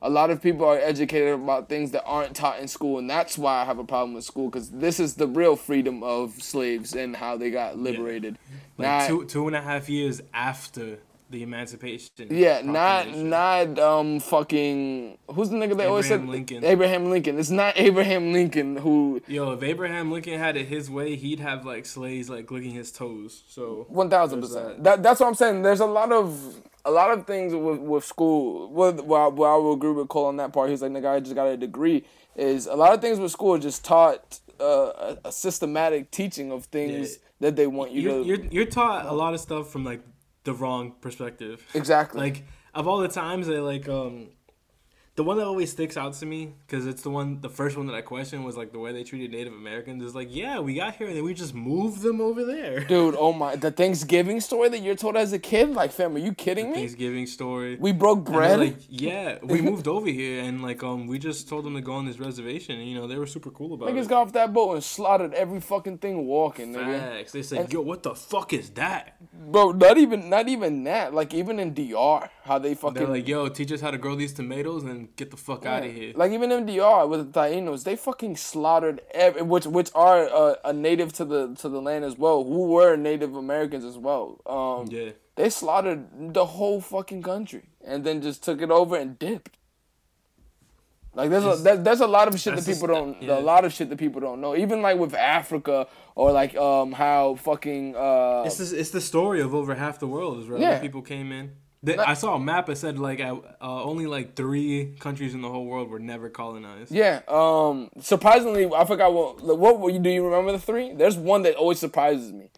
a lot of people are educated about things that aren't taught in school, and that's why I have a problem with school. Because this is the real freedom of slaves and how they got liberated. Like Not- two two and a half years after the emancipation. yeah, not not um fucking who's the nigga they always said Abraham Lincoln. Abraham Lincoln. It's not Abraham Lincoln who Yo, if Abraham Lincoln had it his way, he'd have like slaves like licking his toes. So One thousand There's percent. That that's what I'm saying. There's a lot of a lot of things with with school. With well, well, I will agree with Cole on that part. He's like, nigga, I just got a degree. Is a lot of things with school just taught uh, a, a systematic teaching of things Yeah. that they want you you're, to you're you're taught a lot of stuff from like the wrong perspective. exactly. Like of all the times I like um the one that always sticks out to me because it's the one the first one that I questioned was like the way they treated Native Americans is like yeah we got here and then we just moved them over there. Dude, oh my, the Thanksgiving story that you're told as a kid, like, fam, are you kidding me? Thanksgiving story. We broke bread. Like, yeah, we moved over here and like um we just told them to go on this reservation and you know they were super cool about Niggas it. Niggas got off that boat and slaughtered every fucking thing walking, nigga. Facts. They said, "Yo, what the fuck is that?" Bro, not even not even that. Like even in DR, how they fucking They're like, "Yo, teach us how to grow these tomatoes and get the fuck out of here." Like even MDR with the Tainos, they fucking slaughtered every, which which are uh, a native to the to the land as well, who were Native Americans as well. Um, yeah, they slaughtered the whole fucking country and then just took it over and dipped. Like there's a there, there's a lot of shit that people don't yeah. a lot of shit that people don't know. Even like with Africa or like um how fucking uh it's the, it's the story of over half the world is where Yeah. people came in. The, I saw a map that said like uh, only like three countries in the whole world were never colonized. yeah um surprisingly I forgot what what were you do you remember the three? There's one that always surprises me.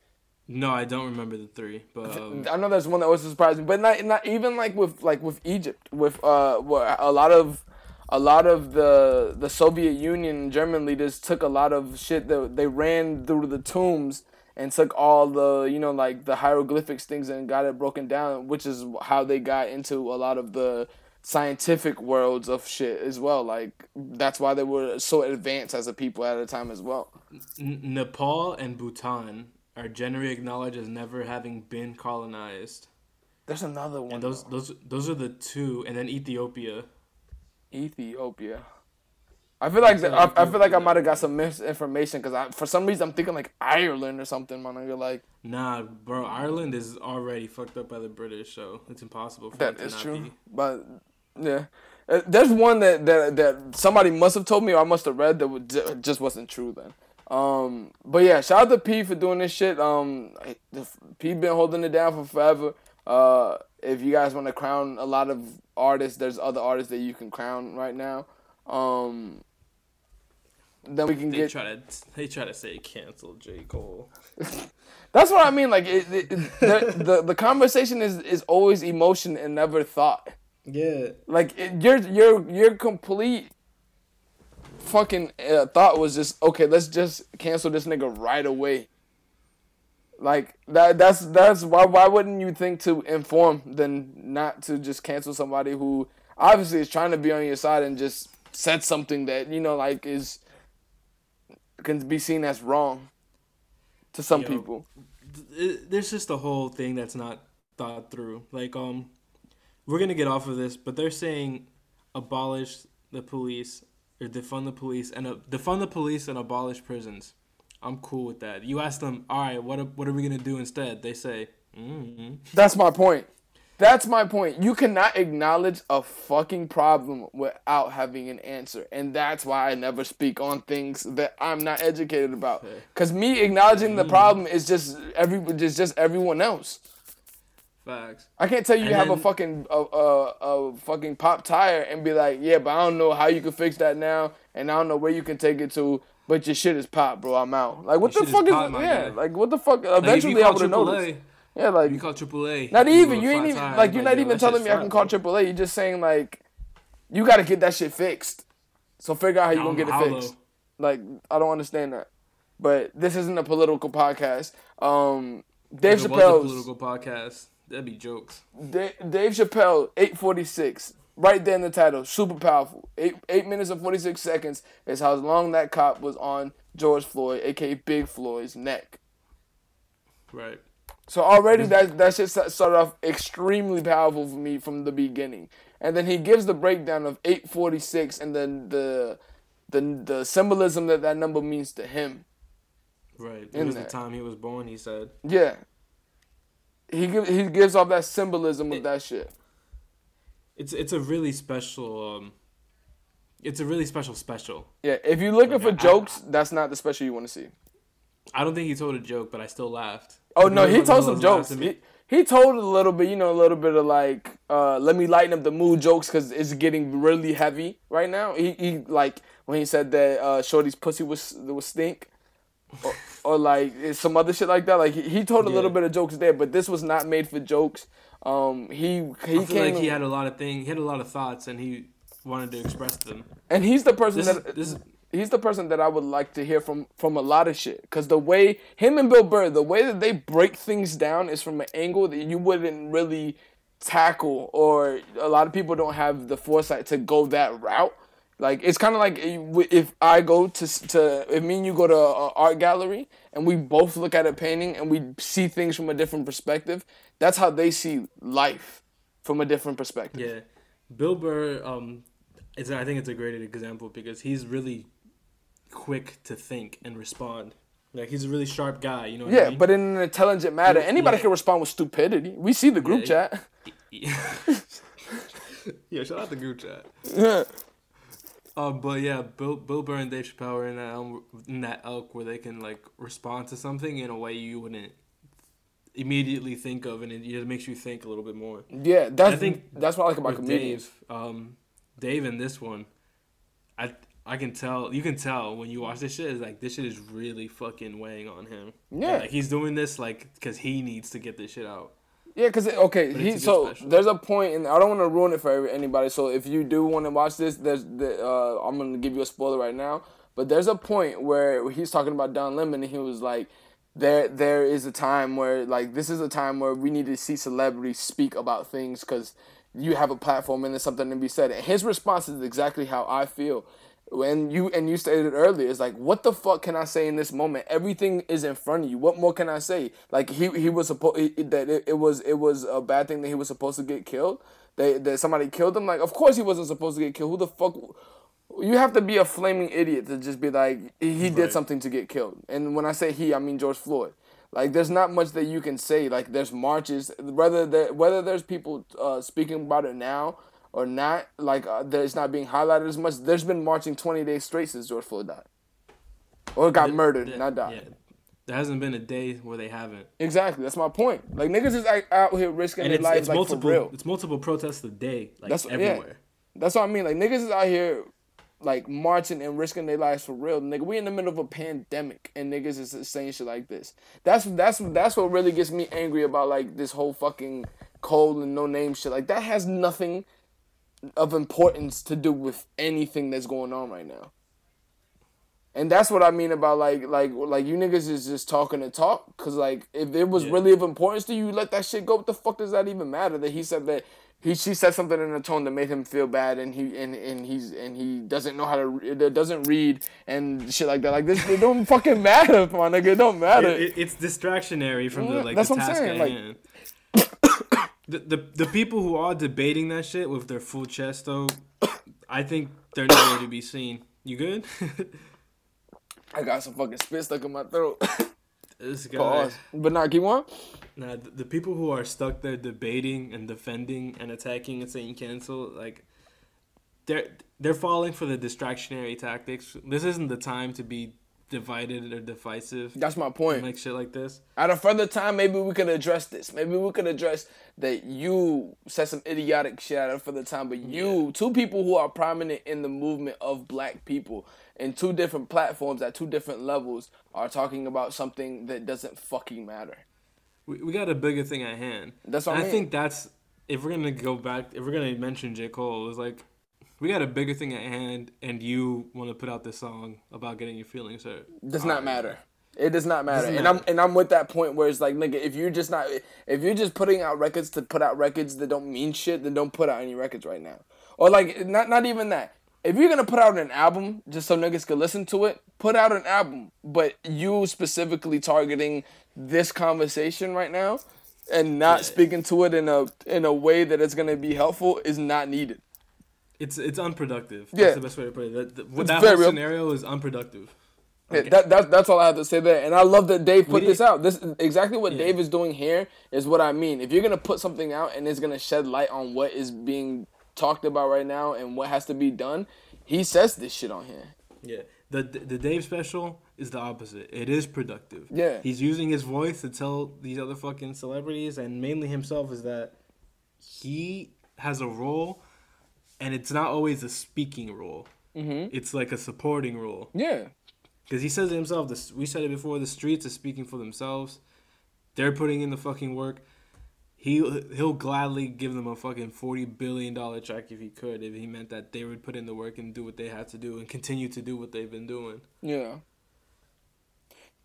No, I don't remember the three, but um, I know there's one that always surprised me, but not not even like with like with Egypt, with uh, where a lot of a lot of the the Soviet Union German leaders took a lot of shit that they ran through the tombs and took all the you know like the hieroglyphics things and got it broken down, which is how they got into a lot of the scientific worlds of shit as well. Like that's why they were so advanced as a people at a time as well. N- Nepal and Bhutan are generally acknowledged as never having been colonized, There's another one. and those though. those those are the two, and then Ethiopia. Ethiopia. I feel like the, I, I feel like I might have got some misinformation because I for some reason I'm thinking like Ireland or something, my nigga. Like Nah, bro, Ireland is already fucked up by the British, so it's impossible for that it to is not true, be. but yeah, Uh, there's one that that that somebody must have told me or I must have read that just wasn't true then. Um, but yeah, shout out to P for doing this shit. Um, P been holding it down for forever. Uh, if you guys want to crown a lot of artists, there's other artists that you can crown right now. Um, then we can They get try to they try to say cancel J Cole. That's what I mean. Like it, it, it- the, the the conversation is is always emotion and never thought. Yeah, Like it, your your your complete fucking uh, thought was just okay. Let's just cancel this nigga right away. Like that. That's that's why. Why wouldn't you think to inform than not to just cancel somebody who obviously is trying to be on your side and just said something that you know like is can be seen as wrong to some Yo. people. Th- there's just a whole thing that's not thought through. Like um, we're gonna get off of this, but they're saying abolish the police or defund the police and uh, defund the police and abolish prisons. I'm cool with that. You ask them, all right, what are, what are we gonna do instead? They say, mm That's my point. That's my point. You cannot acknowledge a fucking problem without having an answer. And that's why I never speak on things that I'm not educated about. Cuz me acknowledging the problem is just every just just everyone else. facts. I can't tell you you have a fucking a, a, a fucking pop tire and be like, "Yeah, but I don't know how you can fix that now and I don't know where you can take it to." But your shit is pop, bro. I'm out. Like, what the fuck is, pop, yeah? guy. Like, what the fuck? Eventually, you I would have noticed. Yeah, like, you call AAA. not even you ain't even tire, like you're not yo, even telling me I can call bro. AAA. You're just saying like You got to get that shit fixed. So figure out how you gonna get it how, fixed. Like I don't understand that. But this isn't a political podcast. Um, Dave If it was a political podcast, that'd be jokes. Da- Dave Chappelle, eight forty six. Right there in the title, super powerful. Eight eight minutes and forty six seconds is how long that cop was on George Floyd, aka Big Floyd's neck. Right. So already that that shit sta- started off extremely powerful for me from the beginning, and then he gives the breakdown of eight forty six, and then the the the symbolism that that number means to him. Right. It was there. the time he was born. He said. Yeah. He give, he gives off that symbolism of that shit. It's it's a really special. Um, it's a really special special. Yeah, if you're looking for I- jokes, that's not the special you want to see. I don't think he told a joke, but I still laughed. Oh no, he told some jokes. He, he told a little bit, you know, a little bit of like, uh, let me lighten up the mood jokes because it's getting really heavy right now. He, he like when he said that uh, Shorty's pussy was was stink, or, or like some other shit like that. Like he, he told a little bit of jokes there, but this was not made for jokes. Um, he he I feel came like he had a lot of thing. He had a lot of thoughts, and he wanted to express them. and he's the person This that this is- he's the person that I would like to hear from from a lot of shit. Cause the way him and Bill Burr, the way that they break things down is from an angle that you wouldn't really tackle, or a lot of people don't have the foresight to go that route. Like it's kind of like if I go to to if me and you go to an art gallery and we both look at a painting and we see things from a different perspective. That's how they see life from a different perspective. Yeah, Bill Burr. Um, is I think it's a great example because he's really quick to think and respond. Like he's a really sharp guy. You know. What I Yeah, mean? but in an intelligent manner, anybody yeah. can respond with stupidity. We see the group Yeah, chat. yeah, shout out the group chat. Yeah. Um, but yeah, Bill, Bill Burr and Dave Chappelle are in that elm, in that elk where they can like respond to something in a way you wouldn't immediately think of, and it just makes you think a little bit more. Yeah, that's I think that's what I like about comedians. Dave, um, Dave in this one, I I can tell you can tell when you watch this shit is like this shit is really fucking weighing on him. Yeah. like he's doing this like because he needs to get this shit out. Yeah, because okay, he it's a good so special. there's a point, and I don't want to ruin it for anybody. So if you do want to watch this, there's the uh, I'm gonna give you a spoiler right now. But there's a point where he's talking about Don Lemon, and he was like, "There, there is a time where like this is a time where we need to see celebrities speak about things because you have a platform and there's something to be said." And his response is exactly how I feel. When you and you stated earlier, it's like, what the fuck can I say in this moment? Everything is in front of you. What more can I say? Like he he was supposed that it, it was it was a bad thing that he was supposed to get killed. They that somebody killed him. Like of course he wasn't supposed to get killed. Who the fuck? You have to be a flaming idiot to just be like he did Right. something to get killed. And when I say he, I mean George Floyd. Like there's not much that you can say. Like there's marches, whether there, whether there's people uh, speaking about it now or not. Like uh, it's not being highlighted as much. There's been marching 20 days straight since George Floyd died, or got murdered, Yeah, not died. Yeah, there hasn't been a day where they haven't. Exactly, that's my point. Like niggas is out here risking And their lives like multiple. for real. It's multiple protests a day, like That's- yeah. everywhere. That's what I mean. Like niggas is out here like marching and risking their lives for real. Nigga, we in the middle of a pandemic and niggas is saying shit like this. That's that's that's what really gets me angry about like this whole fucking Cole and Noname shit. Like that has nothing of importance to do with anything that's going on right now. And that's what I mean about like like like you niggas is just talking to talk. Cause like if it was Yeah. really of importance to you, let that shit go. What the fuck does that even matter? That he said that he she said something in a tone that made him feel bad, and he and, and he's and he doesn't know how to re- doesn't read and shit like that. Like this, it don't fucking matter, my nigga. It don't matter. It, it- it's distractionary from Yeah, the like that's the what I'm task saying, at like- hand. The, the the people who are debating that shit with their full chest though, I think they're nowhere to be seen. You good? I got some fucking spit stuck in my throat. this guy. Pause. But nah, keep on. Nah, the, the people who are stuck there debating and defending and attacking and saying cancel, like they're they're falling for the distractionary tactics. This isn't the time to be divided or divisive. That's my point. like shit like this. At a further time, maybe we could address this. Maybe we could address that you said some idiotic shit at a further time, but you, two people who are prominent in the movement of black people in two different platforms at two different levels, are talking about something that doesn't fucking matter. We, we got a bigger thing at hand. That's what I I think that's if we're gonna go back, if we're gonna mention J Cole, it's like we got a bigger thing at hand, and you want to put out this song about getting your feelings hurt. does not matter. It does not matter. Doesn't and I'm and I'm with that point where it's like, nigga, if you're just not if you're just putting out records to put out records that don't mean shit, then don't put out any records right now. Or like not not even that. If you're gonna put out an album just so niggas can listen to it, put out an album. But you specifically targeting this conversation right now and not Yeah. speaking to it in a in a way that it's gonna be helpful is not needed. It's it's unproductive. Yeah. That's the best way to put it. That, that, It's that very- whole scenario is unproductive. Yeah, that, that, that's all I have to say there. And I love that Dave put this out. This exactly what Yeah. Dave is doing here is what I mean. If you're gonna put something out and it's gonna shed light on what is being talked about right now and what has to be done, he says this shit on here. Yeah. The the Dave special is the opposite. It is productive. Yeah. He's using his voice to tell these other fucking celebrities and mainly himself is that he has a role and it's not always a speaking role. Mm-hmm. It's like a supporting role. Yeah. Because he says it himself. This we said it before. The streets are speaking for themselves. They're putting in the fucking work. He he'll gladly give them a fucking forty billion dollar check if he could. If he meant that they would put in the work and do what they had to do and continue to do what they've been doing. Yeah.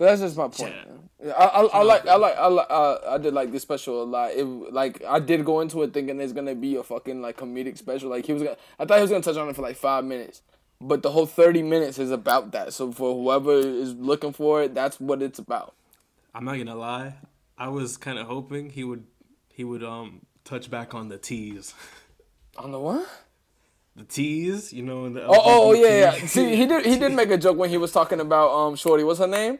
But that's just my point. Yeah. I, I, I like I like I like uh, I did like this special a lot. It like I did go into it thinking there's gonna be a fucking like comedic special. Like he was gonna I thought he was gonna touch on it for like five minutes. But the whole thirty minutes is about that. So for whoever is looking for it, that's what it's about. I'm not gonna lie. I was kind of hoping he would he would um touch back on the T's. On the what? The T's, you know. The Oh, oh, oh, LGBT. yeah, yeah. See, he did he did make a joke when he was talking about um Shorty. What's her name?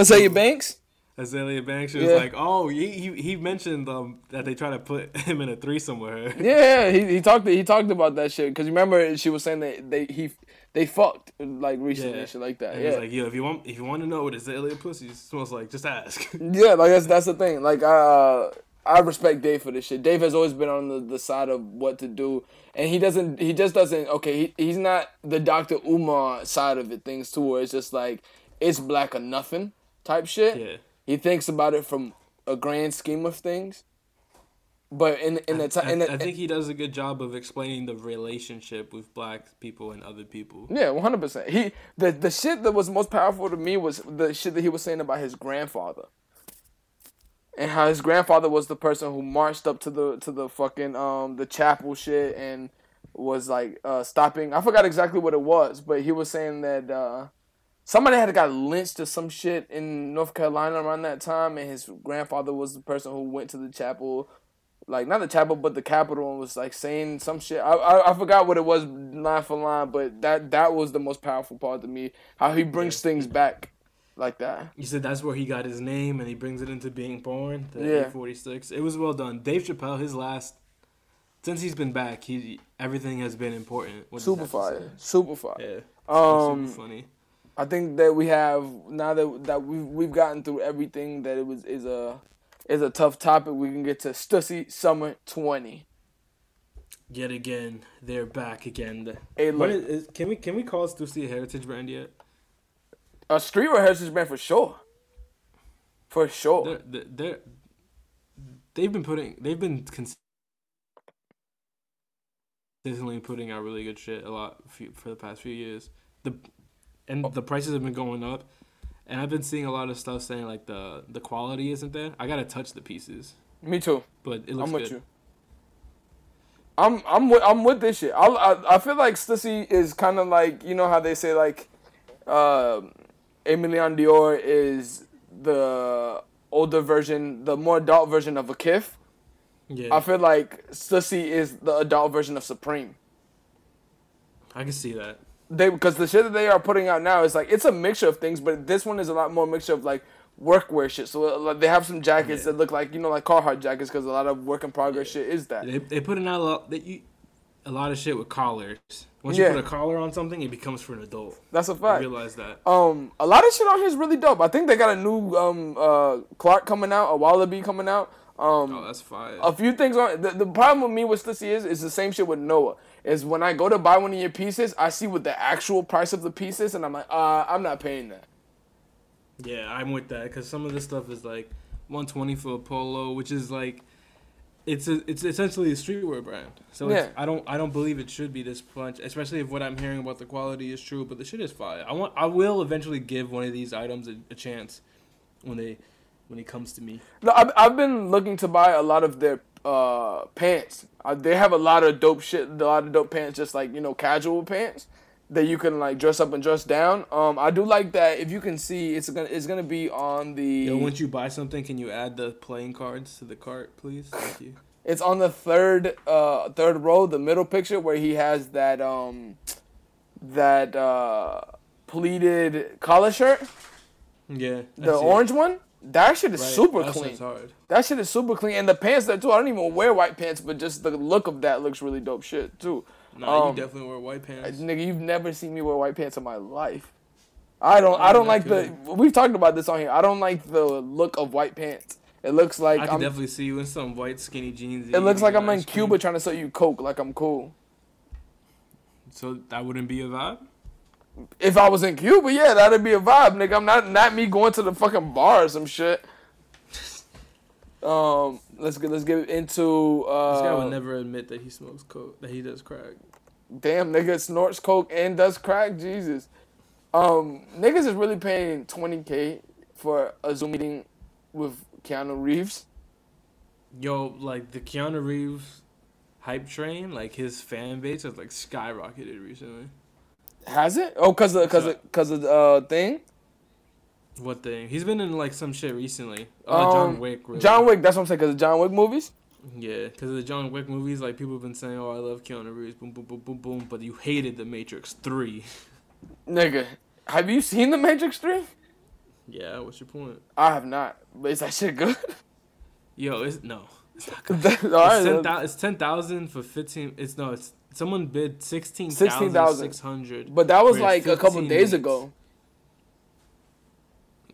Azealia Banks. Azealia Banks she was Yeah. like, oh, he, he he mentioned um that they try to put him in a threesome with her. Yeah, he he talked he talked about that shit because you remember she was saying that they he they fucked like recently Yeah. and shit like that. And yeah, like, yo, if you want, if you want to know what Azealia pussy smells like, just ask. yeah, like that's that's the thing. Like uh, I respect Dave for this shit. Dave has always been on the, the side of what to do, and he doesn't. He just doesn't. Okay, he, he's not the Dr. Umar side of it. Things too, where it's just like it's black or nothing type shit. Yeah. He thinks about it from a grand scheme of things. But in in the I, time, in the, I think he does a good job of explaining the relationship with black people and other people. Yeah, one hundred percent. He the the shit that was most powerful to me was the shit that he was saying about his grandfather, and how his grandfather was the person who marched up to the to the fucking um the chapel shit and was like uh stopping. I forgot exactly what it was, but he was saying that uh somebody had got lynched or some shit in North Carolina around that time, and his grandfather was the person who went to the chapel like not the chapel but the capitol and was like saying some shit. I, I I forgot what it was line for line, but that that was the most powerful part to me. How he brings things back like that. You said that's where he got his name, and he brings it into being born. The Yeah. 46. It was well done. Dave Chappelle, his last, since he's been back, he everything has been important. What Super fire, super fire. Yeah. Um, super funny. I think that we have now that that we've we've gotten through everything that it was is a is a tough topic. We can get to Stussy Summer Twenty. Yet again, they're back again. Hey, look, is, is, can we can we call Stussy a heritage brand yet? a street heritage band for sure. For sure. They're, they're, they're they've been putting they've been consistently putting out really good shit a lot for the past few years. The and the prices have been going up, and I've been seeing a lot of stuff saying like the the quality isn't there. I gotta touch the pieces, Me too. but it looks I'm with good. you. I'm I'm with I'm with this shit. I I, I feel like Stussy is kind of like you know how they say like, uh, Aimé Leon Dore is the older version, the more adult version of a Kith. Yeah, I feel like Stussy is the adult version of Supreme. I can see that. They because the shit that they are putting out now is like it's a mixture of things, but this one is a lot more mixture of like workwear shit. So uh, like, they have some jackets Yeah. that look like you know like Carhartt jackets because a lot of work in progress shit is that. They they putting out a lot that you a lot of shit with collars. Once Yeah. you put a collar on something, it becomes for an adult. That's a fact. I realize that. Um, a lot of shit on here is really dope. I think they got a new um uh Clark coming out, a Wallabee coming out. Um, Oh, that's fire. a few things on the, the problem with me with Stussy is is the same shit with Noah. Is when I go to buy one of your pieces, I see what the actual price of the piece is, and I'm like, uh, I'm not paying that. Yeah, I'm with that because some of this stuff is like 120 for a polo, which is like it's a, it's essentially a streetwear brand. So it's, Yeah. I don't I don't believe it should be this much, especially if what I'm hearing about the quality is true. But the shit is fire. I want I will eventually give one of these items a, a chance when they when it comes to me. No, I've, I've been looking to buy a lot of their uh, pants. Uh, they have a lot of dope shit, a lot of dope pants, just like you know, casual pants that you can like dress up and dress down. Um, I do like that. If you can see, it's gonna it's gonna be on the. Yo, once you buy something, can you add the playing cards to the cart, please? Thank you. It's on the third uh third row, the middle picture where he has that um that uh pleated collar shirt, Yeah, the see it. orange one. That shit is Right, super that clean. That shit is super clean, and the pants there too. I don't even wear white pants, but just the look of that looks really dope shit too. Nah, Um, you definitely wear white pants. Nigga, you've never seen me wear white pants in my life. I don't. I don't like the. We've talked about this on here. I don't like the look of white pants. It looks like I can I'm. definitely see you in some white skinny jeans. It looks like I'm in. Cuba trying to sell you coke. Like I'm cool. So that wouldn't be a vibe. If I was in Cuba, yeah, that'd be a vibe, nigga. I'm not not me going to the fucking bar or some shit. Um, let's get let's get into This guy uh. would never admit that he smokes coke, that he does crack. Damn, nigga snorts coke and does crack. Jesus. Um, niggas is really paying 20k for a Zoom meeting with Keanu Reeves. Yo, like the Keanu Reeves hype train, like his fan base has like skyrocketed recently. Has it? Oh, cause of cause of cause of the uh, thing. What thing? He's been in like some shit recently. Oh, John Um, Wick. Really. John Wick. That's what I'm saying. Cause of John Wick movies. Yeah, because of the John Wick movies, like people have been saying, "Oh, I love Keanu Reeves," boom, boom, boom, boom, boom. But you hated The Matrix Three. Nigga, have you seen The Matrix Three? Yeah, what's your point? I have not. But is that shit good? Yo, it's no. It's not good. All It's right, ten then. It's ten thousand for fifteen. It's no. It's someone bid sixteen thousand six hundred. But that was like a couple 15 days minutes. ago.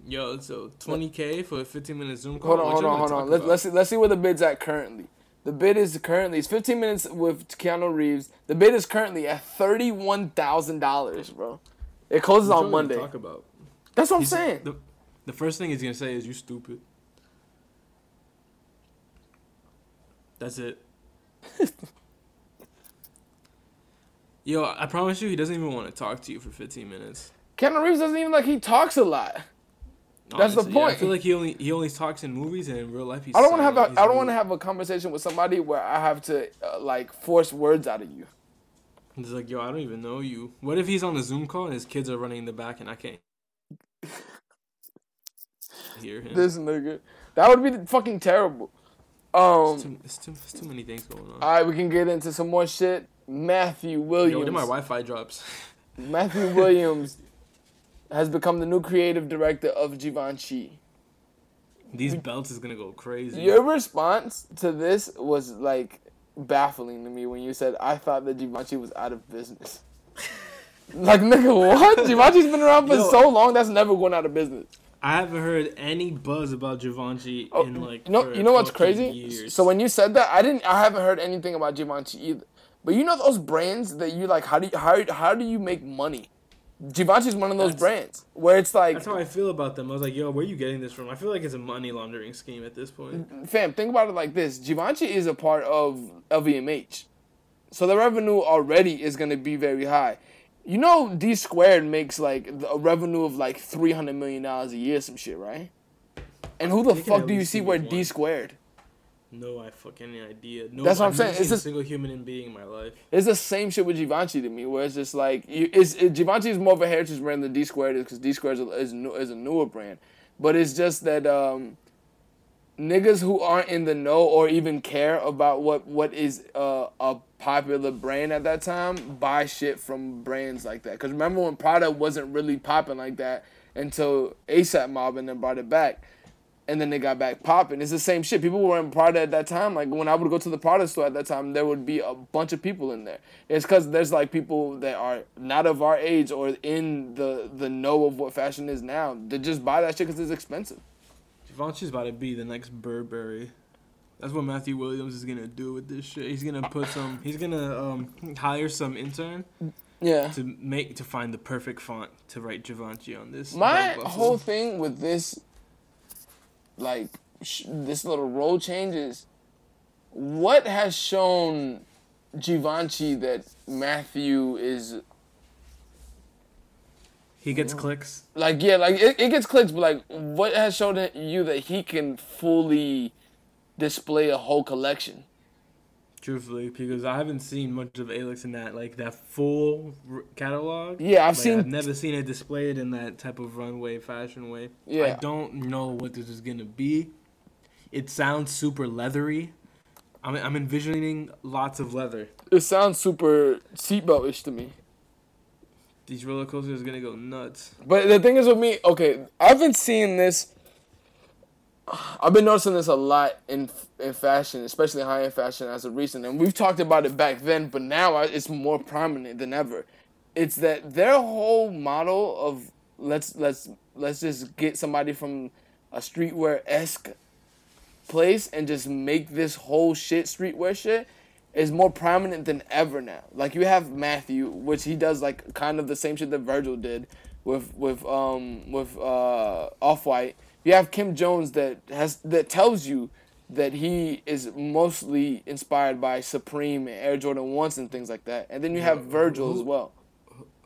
Yo, so twenty k for a fifteen minute Zoom call. Hold on, What hold on, hold on. Let's let's see, let's see where the bid's at currently. The bid is currently it's 15 minutes with Keanu Reeves. The bid is currently at thirty-one thousand dollars, bro. It closes on Monday. Talk about. That's what I'm saying. The, the first thing he's gonna say is you stupid. That's it. Yo, I promise you, he doesn't even want to talk to you for 15 minutes. Keanu Reeves doesn't even like he talks a lot. That's the point. yeah, I feel like he only he only talks in movies and in real life. He's I don't want to have a, I don't want to have a conversation with somebody where I have to uh, like force words out of you. He's like, yo, I don't even know you. What if he's on a Zoom call and his kids are running in the back and I can't hear him? This nigga, that would be fucking terrible. it's, Um, too, it's, too, it's too many things going on. all right, we can get into some more shit. Matthew Williams. Yo, did my Wi-Fi drops? Matthew Williams has become the new creative director of Givenchy. These belts is gonna go crazy. Your response to this was like baffling to me when you said I thought that Givenchy was out of business. like nigga, what? Givenchy's been around for Yo. so long that's never going out of business. I haven't heard any buzz about Givenchy Oh, in like know, you know what's crazy? Years. So when you said that, I didn't, I haven't heard anything about Givenchy either. But you know those brands that you like, how do you, how, how do you make money? Givenchy's one of those That's- brands where it's like, that's how I feel about them. I was like, yo, where are you getting this from? I feel like it's a money laundering scheme at this point. fam, think about it like this: Givenchy is a part of LVMH, so the revenue already is going to be very high. You know, D squared makes like a revenue of like three hundred million dollars a year, some shit, right? And who the fuck do you see where. D squared? No, I fucking any idea. No, That's what I've I'm saying. It's a single human being in my life. It's the same shit with Givenchy to me, where it's just like you, it's it, Givenchy is more of a heritage brand than D squared is because D squared is, a- is, new, is a newer brand, but it's just that um, niggas who aren't in the know or even care about what what is uh, a popular brand at that time buy shit from brands like that. Because remember when Prada wasn't really popping like that until ASAP Mob and then brought it back and then they got back popping. It's the same shit. People were in Prada at that time. Like when I would go to the Prada store at that time, there would be a bunch of people in there. It's because there's like people that are not of our age or in the the know of what fashion is now. They just buy that shit because it's expensive. Givenchy's about to be the next Burberry. That's what Matthew Williams is gonna do with this shit. He's gonna put some. He's gonna um, hire some intern Yeah. to make to find the perfect font to write Givenchy on this. My whole thing with this, like sh- this little role changes. what has shown Givenchy that Matthew is He gets clicks. like yeah, like it, it gets clicks, but like what has shown you that he can fully display a whole collection? Truthfully, because I haven't seen much of Alex in that like that full r- catalog. Yeah, I've Like, seen I've never seen it displayed in that type of runway fashion way. Yeah, I don't know what this is gonna be. It sounds super leathery. I'm, I'm envisioning lots of leather. it sounds super seatbelt-ish to me. These roller coasters are gonna go nuts. But the thing is with me, okay, I've been seeing this. I've been noticing this a lot in in fashion, especially high end fashion, as of recent, and we've talked about it back then, but now it's more prominent than ever. It's that their whole model of let's let's let's just get somebody from a streetwear esque place and just make this whole shit streetwear shit is more prominent than ever now. Like you have Matthew, which he does like kind of the same shit that Virgil did with with um with uh Off White. You have Kim Jones that has that tells you that he is mostly inspired by Supreme and Air Jordan ones and things like that. And then you have Virgil as well.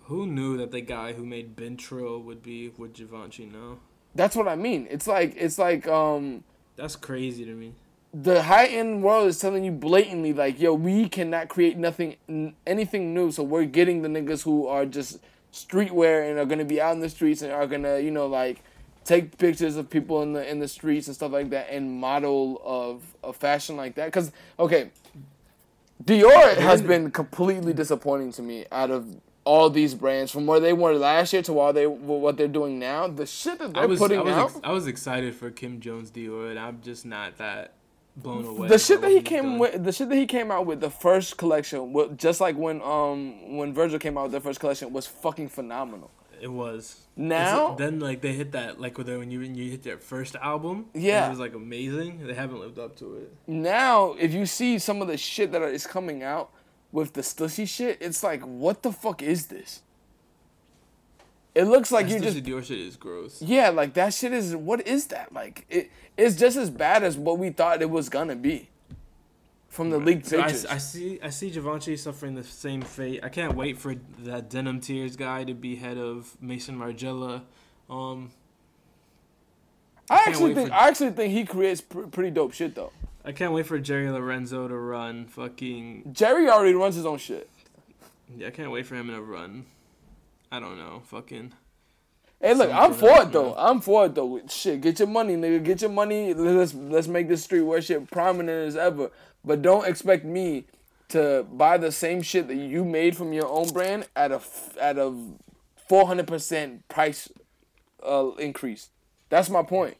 Who knew that the guy who made Been Trill would be with Givenchy now? That's what I mean. It's like it's like um That's crazy to me. the high end world is telling you blatantly like, yo, we cannot create nothing, n- anything new. So we're getting the niggas who are just streetwear and are gonna be out in the streets and are gonna, you know, like take pictures of people in the in the streets and stuff like that and model of a fashion like that. Cause okay, Dior has been completely disappointing to me out of all these brands from where they were last year to while they what they're doing now. The shit that they're was putting I was out. ex- I was excited for Kim Jones Dior, and I'm just not that blown away. the shit that he came done. with the shit that he came out with the first collection just like when um when Virgil came out with their first collection was fucking phenomenal. It was. Now- it- then like they hit that like when you when you hit their first album, Yeah. it was like amazing. They haven't lived up to it. Now if you see some of the shit that is coming out with the Stussy shit, it's like what the fuck is this? It looks like you just Dior shit is gross. yeah, like that shit is what is that? Like it it's just as bad as what we thought it was gonna be. From the league I. I see I see Givenchy suffering the same fate. I can't wait for that Denim Tears guy to be head of Maison Margiela. Um, I can't actually think for- I actually think he creates pr- pretty dope shit though. I can't wait for Jerry Lorenzo to run fucking. Jerry already runs his own shit. Yeah, I can't wait for him to run. I don't know, fucking. Hey, look, I'm for else, it though. I'm for it though. Shit, get your money, nigga. Get your money. Let's let's make this streetwear shit prominent as ever. But don't expect me to buy the same shit that you made from your own brand at a at a four hundred percent price uh, increase. That's my point.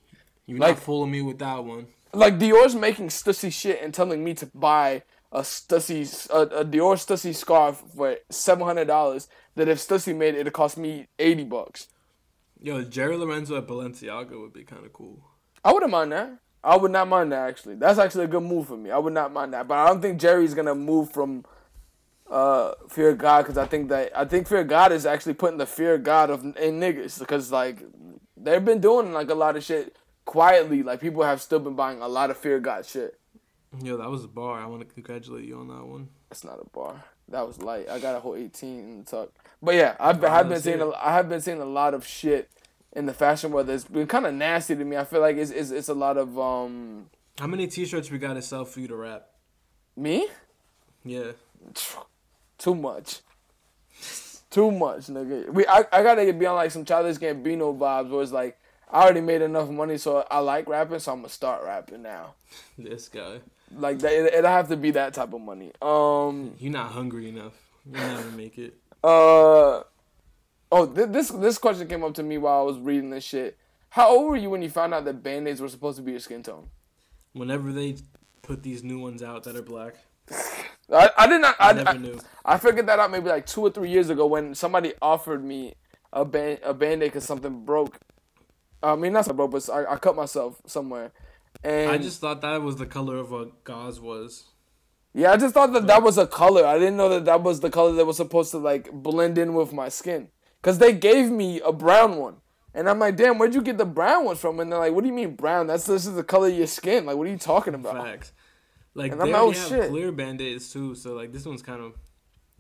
You're Like- not fooling me with that one. Like Dior's making Stussy shit and telling me to buy a Stussy a, a Dior Stussy scarf for seven hundred dollars. That if Stussy made it, it'd cost me eighty bucks. Yo, Jerry Lorenzo at Balenciaga would be kind of cool. I wouldn't mind that. I would not mind that actually. That's actually a good move for me. I would not mind that. But I don't think Jerry's gonna move from uh, Fear of God because I think that I think Fear of God is actually putting the fear of God of in niggas because like they've been doing like a lot of shit quietly. Like people have still been buying a lot of Fear of God shit. Yo, that was a bar. I want to congratulate you on that one. That's not a bar. That was light. I got a whole eighteen in the tuck. But yeah, I've been, Oh, I've been seeing a. I have been seeing a lot of shit in the fashion world that's been kind of nasty to me. I feel like it's, it's it's a lot of um How many T-shirts we got to sell for you to rap? me. Yeah. Too much. Too much, nigga. We I, I gotta be on like some childish Gambino vibes where it's like I already made enough money, so I like rapping, so I'm gonna start rapping now. This guy. Like that, it, it'll have to be that type of money. Um. You're not hungry enough. You'll never make it. Uh. Oh, th- this this question came up to me while I was reading this shit. How old were you when you found out that band-aids were supposed to be your skin tone? Whenever they put these new ones out that are black, I, I did not. I, I never I, knew. I figured that out maybe like two or three years ago when somebody offered me a band a band aid because something broke. I mean, not something broke, but I, I cut myself somewhere. And I just thought that was the color of what gauze was. Yeah, I just thought that that was a color. I didn't know that that was the color that was supposed to like blend in with my skin. Cause they gave me a brown one, and I'm like, damn, where'd you get the brown ones from? And they're like, what do you mean brown? That's this is the color of your skin. Like, what are you talking about? Facts. Like And they I'm like, oh, already oh, have shit. clear band-aids too, so like this one's kind of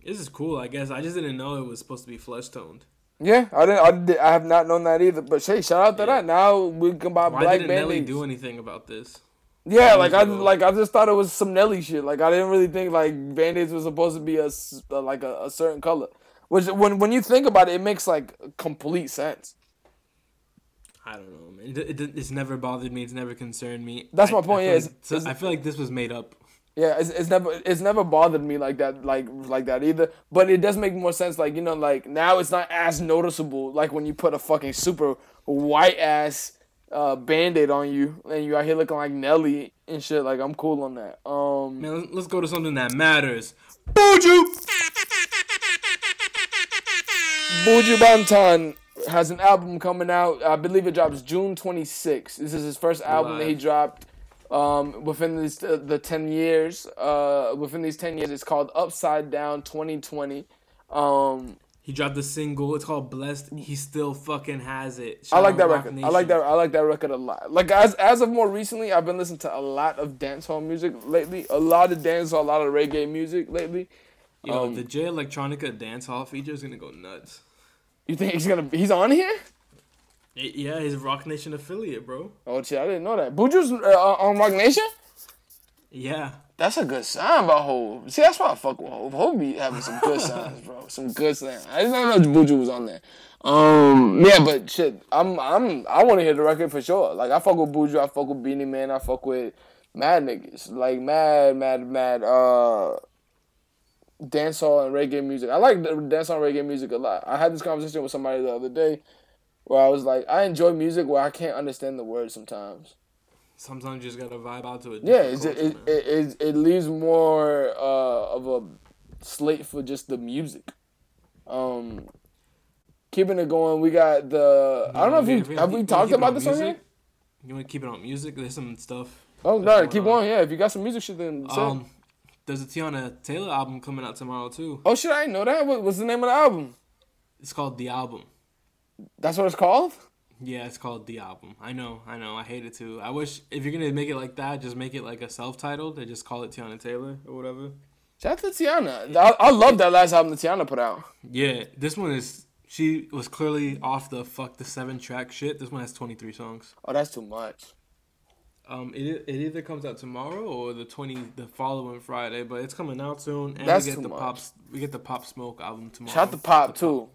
this is cool. I guess I just didn't know it was supposed to be flesh toned. Yeah, I didn't. I, did, I have not known that either. But hey, shout out to Yeah. that. Now we can buy Why black didn't Nelly band-aids. do anything about this? Yeah, like I like I just thought it was some Nelly shit. Like I didn't really think like band-aids was supposed to be a like a, a certain color. Which when when you think about it, it makes like complete sense. I don't know, man. It, it, it's never bothered me. It's never concerned me. That's I- my point, feel yeah, like- it's- it's- I feel like this was made up. Yeah, it's, it's never it's never bothered me like that like like that either. But it does make more sense. Like you know, like now it's not as noticeable. Like when you put a fucking super white ass uh, band-aid on you and you out here looking like Nelly and shit. Like I'm cool on that. Um, Man, let's- go to something that matters. Buju. Buju Banton has an album coming out. I believe it drops June 26th. This is his first album that he dropped um, within these uh, the 10 years. Uh, within these 10 years, it's called Upside Down 2020. Um, He dropped a single. It's called "Blessed." He still fucking has it. I like that Roc record. I like that. I like that record a lot. Like as as of more recently, I've been listening to a lot of dancehall music lately. A lot of dancehall, a lot of reggae music lately. Yo, Um, the Jay Electronica dance hall feature is gonna go nuts. You think he's gonna? He's on here? Yeah, he's Roc Nation affiliate, bro. Oh shit! I didn't know that. Buju's uh, on Roc Nation. Yeah. That's a good sign by Hove. See, that's why I fuck with Hove. Hove be having some good signs, bro. Some good signs. I didn't know if Buju was on there. Um, yeah, but shit, I'm, I'm, I want to hear the record for sure. Like, I fuck with Buju, I fuck with Beenie Man, I fuck with mad niggas, like mad, mad, mad, uh, dancehall and reggae music. I like dancehall and reggae music a lot. I had this conversation with somebody the other day where I was like, I enjoy music where I can't understand the words sometimes. Sometimes you just gotta vibe out to it. Yeah, it's, it, it, it, it, it leaves more uh, of a slate for just the music. Um, keeping it going, we got the. I don't know if we have we talked about this on here. You want to keep it on music? There's some stuff. Oh no, keep on. going. Yeah, if you got some music shit, then say. Um, there's a Teyana Taylor album coming out tomorrow too. oh shit, I didn't know that. What, what's the name of the album? It's called The Album. That's what it's called. Yeah, it's called The Album. I know, I know. I hate it too. I wish if you're gonna make it like that, just make it like a self-titled. They just call it Teyana Taylor or whatever. Shout out to Teyana. I, I love that last album that Teyana put out. Yeah, this one is. She was clearly off the fuck the seven track shit. This one has 23 songs. Oh, that's too much. Um, it, it either comes out tomorrow or the 20 the following Friday, but it's coming out soon. And That's we get too the much. pop we get the Pop Smoke album tomorrow. Shout out to Pop too.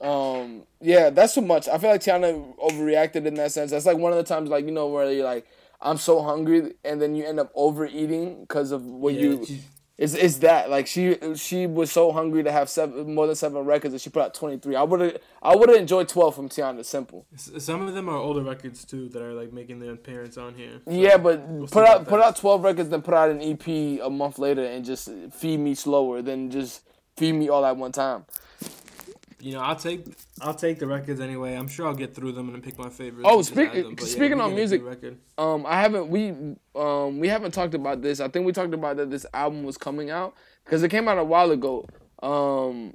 Um, yeah, that's too much. I feel like Teyana overreacted in that sense. That's like one of the times, like you know, where you're like, I'm so hungry, and then you end up overeating because of what Yeah, you. she- It's, it's that like she she was so hungry to have seven more than seven records and she put out twenty three. I would have I would have enjoyed twelve from Teyana. Simple. Some of them are older records too that are like making their appearance on here. So, Yeah, but see put out put out twelve records, then put out an EP a month later and just feed me slower than just feed me all at one time. You know, I'll take I'll take the records anyway. I'm sure I'll get through them and pick my favorites. Oh, speak- them. But yeah, speaking on get a good music, record. Um, I haven't we um we haven't talked about this. I think we talked about that this album was coming out because it came out a while ago. Um,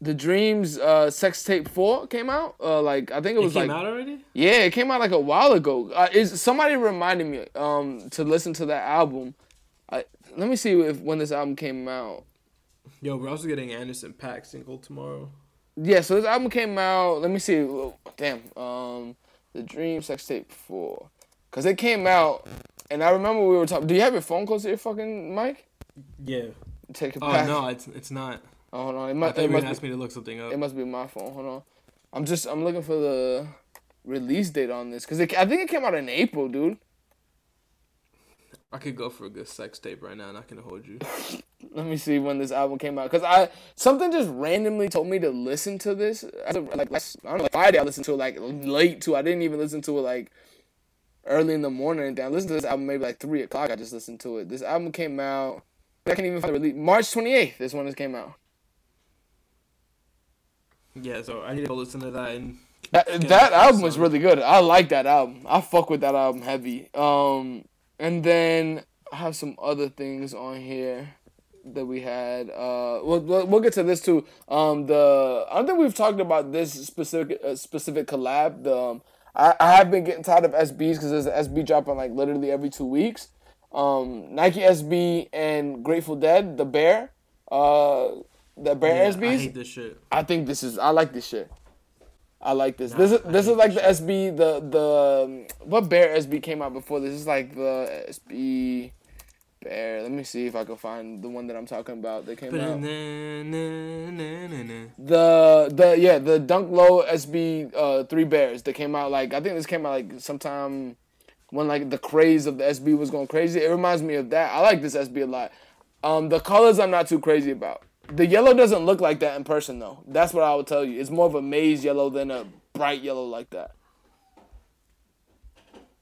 the Dreams uh sex tape four came out. Uh, like I think it It was came like out already. yeah, it came out like a while ago. Uh, is somebody reminded me um to listen to that album. I, let me see if when this album came out. Yo, we're also getting Anderson .Paak single tomorrow. Yeah, so this album came out. Let me see. Damn. Um, the Dream Sex Tape Four, cause it came out, and I remember we were talking. Do you have your phone close to your fucking mic? Yeah. Take a it Oh back. no, it's it's not. Oh, hold on. It I thought you were gonna ask me to look something up. it must be my phone. Hold on. I'm just. I'm looking for the release date on this, cause it, I think it came out in April, dude. I could go for a good sex tape right now. and I can hold you. Let me see when this album came out, cause I something just randomly told me to listen to this. Like last, I don't know, like Friday I listened to it like late too. I didn't even listen to it like early in the morning. And then I listened to this album maybe like three o'clock. I just listened to it. This album came out. I can't even find the release. March twenty eighth. This one just came out. Yeah, so I need to go listen to that and. That, that album is really good. I like that album. I fuck with that album heavy. Um, and then I have some other things on here that we had. Uh, we'll, we'll we'll get to this too. Um, the I don't think we've talked about this specific uh, specific collab. The um, I, I have been getting tired of SBs because there's an SB dropping like literally every two weeks. um, Nike SB and Grateful Dead, the Bear, uh, the Bear Yeah, SBs. I hate this shit. I think this is. I like this shit. I like this. this is this is like the SB. The the um, what Bear SB came out before this? This is like the SB Bear. Let me see if I can find the one that I'm talking about. That came out. The the yeah the Dunk Low SB uh three bears that came out like I think this came out like sometime when like the craze of the SB was going crazy. It reminds me of that. I like this SB a lot. Um, the colors I'm not too crazy about. The yellow doesn't look like that in person though. That's what I would tell you. It's more of a maize yellow than a bright yellow like that.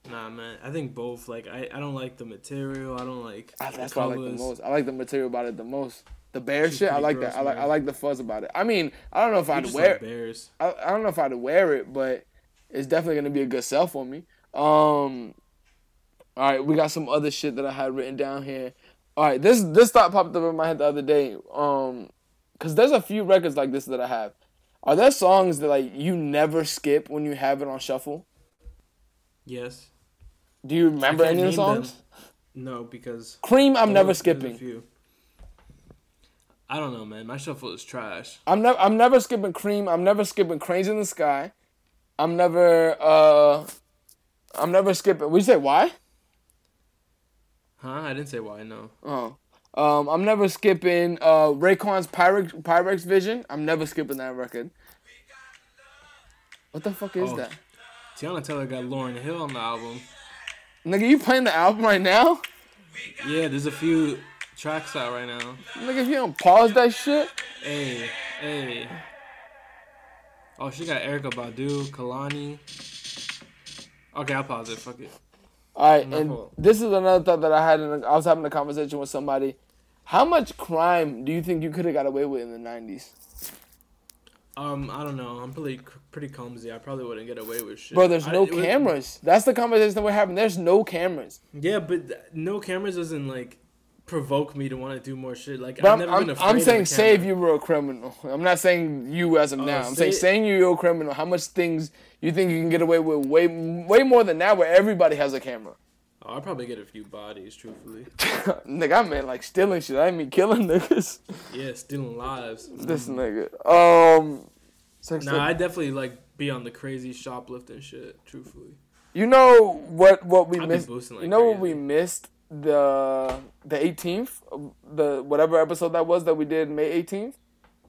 Nah, man. I think both. Like, I, I don't like the material. I don't like. The That's what I like the most. I like the material about it the most. The bear shit, I like gross, that. I like I like the fuzz about it. I mean, I don't know if You I'd wear like bears. I, I don't know if I'd wear it, but it's definitely gonna be a good sell for me. Um, all right, we got some other shit that I had written down here. All right, this this thought popped up in my head the other day. Um, cause there's a few records like this that I have. Are there songs that like you never skip when you have it on shuffle? Yes. Do you remember any of the name them. songs? No, because Cream, I'm never there's- there's a skipping. I don't know, man. My shuffle is trash. I'm never I'm never skipping Cream. I'm never skipping Cranes in the Sky. I'm never uh I'm never skipping. We say why? Huh? I didn't say why. No. Oh. Um, I'm never skipping uh, Raekwon's Pyrex, Pyrex Vision. I'm never skipping that record. What the fuck is Oh. that? Teyana Taylor got Lauryn Hill on the album. Nigga, you playing the album right now? Yeah, there's a few tracks out right now. Nigga, if you don't pause that shit. Hey, hey. Oh, she got Erykah Badu, Kehlani. Okay, I'll pause it. Fuck it. All right, and this is another thought that I had. In a, I was having a conversation with somebody. How much crime do you think you could have got away with in the '90s, Um, I don't know. I'm pretty pretty clumsy. I probably wouldn't get away with shit. bro? There's I- no was- cameras. That's the conversation that we're having. There's no cameras. Yeah, but th- no cameras doesn't like provoke me to want to do more shit. Like But I'm, never I'm, been afraid I'm saying, say if you were a criminal. I'm not saying you as of now. I'm saying, say- saying you're a criminal. How much things you think you can get away with? Way, way more than now, where everybody has a camera. Oh, I'll probably get a few bodies, truthfully. nigga, I meant like stealing shit. I mean killing niggas. Yeah, stealing lives. this nigga. Um, sex Nah, I definitely like be on the crazy shoplifting shit. Truthfully, you know what? What we I've missed? boosting like you know what we missed? The the 18th, the whatever episode that was that we did May 18th.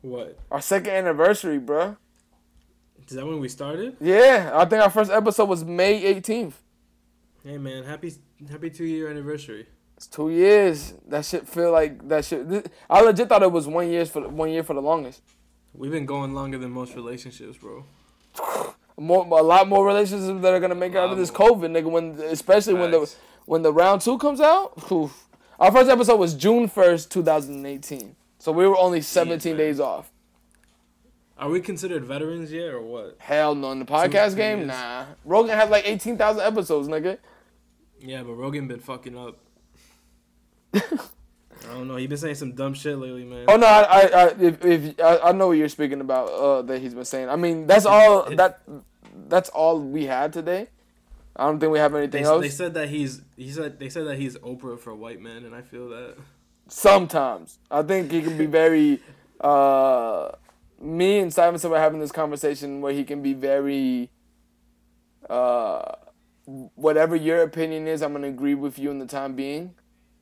what Our second anniversary, bruh. is that when we started? Yeah, I think our first episode was May 18th. Hey man, happy happy two year anniversary. It's two years. That shit feel like that shit. th- I legit thought it was one years for one year for the longest. We've been going longer than most relationships, bro. More, a lot more relationships that are gonna make out of this more. COVID, nigga. When especially when the Facts. When the round two comes out. oof. Our first episode was June first, two thousand eighteen. So we were only seventeen man. days off. Are we considered veterans yet, or what? Hell no, in the podcast two game, years. nah. Rogan has like eighteen thousand episodes, nigga. Yeah, but Rogan been fucking up. I don't know. He been saying some dumb shit lately, man. Oh no, I, I, I if, if I, I know what you're speaking about. Uh, that he's been saying. I mean, that's all that that's all we had today. I don't think we have They, anything else. they said that he's he said they said that he's Oprah for white men, and I feel that. Sometimes I think he can be very. Uh, me and Simonson were having this conversation where he can be very. Uh, whatever your opinion is, I'm gonna agree with you in the time being,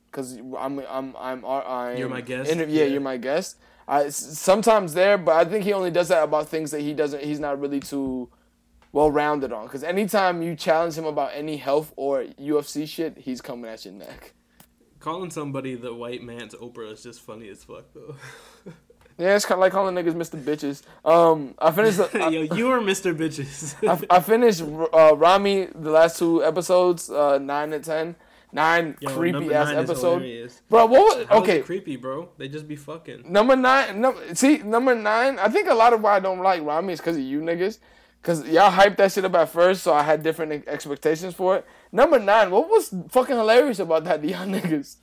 because I'm I'm I'm I'm. You're my guest? inter- yeah, Yeah. you're my guest. I sometimes there, but I think he only does that about things that he doesn't. He's not really too well rounded on. Because anytime you challenge him about any health or UFC shit, he's coming at your neck. Calling somebody the white man's Oprah is just funny as fuck, though. Yeah, it's kind of like calling niggas Mr. Bitches. Um, I finished. I, Yo, you are Mr. Bitches. I, I finished uh, Rami the last two episodes, uh, nine and ten. Nine Yo, creepy number ass nine episode, bro. What? Was, How okay, creepy, bro. They just be fucking. number nine. No, see, number nine. I think a lot of why I don't like Rami is because of you niggas. Cause y'all hyped that shit up at first, so I had different expectations for it. Number nine, what was fucking hilarious about that, to y'all niggas?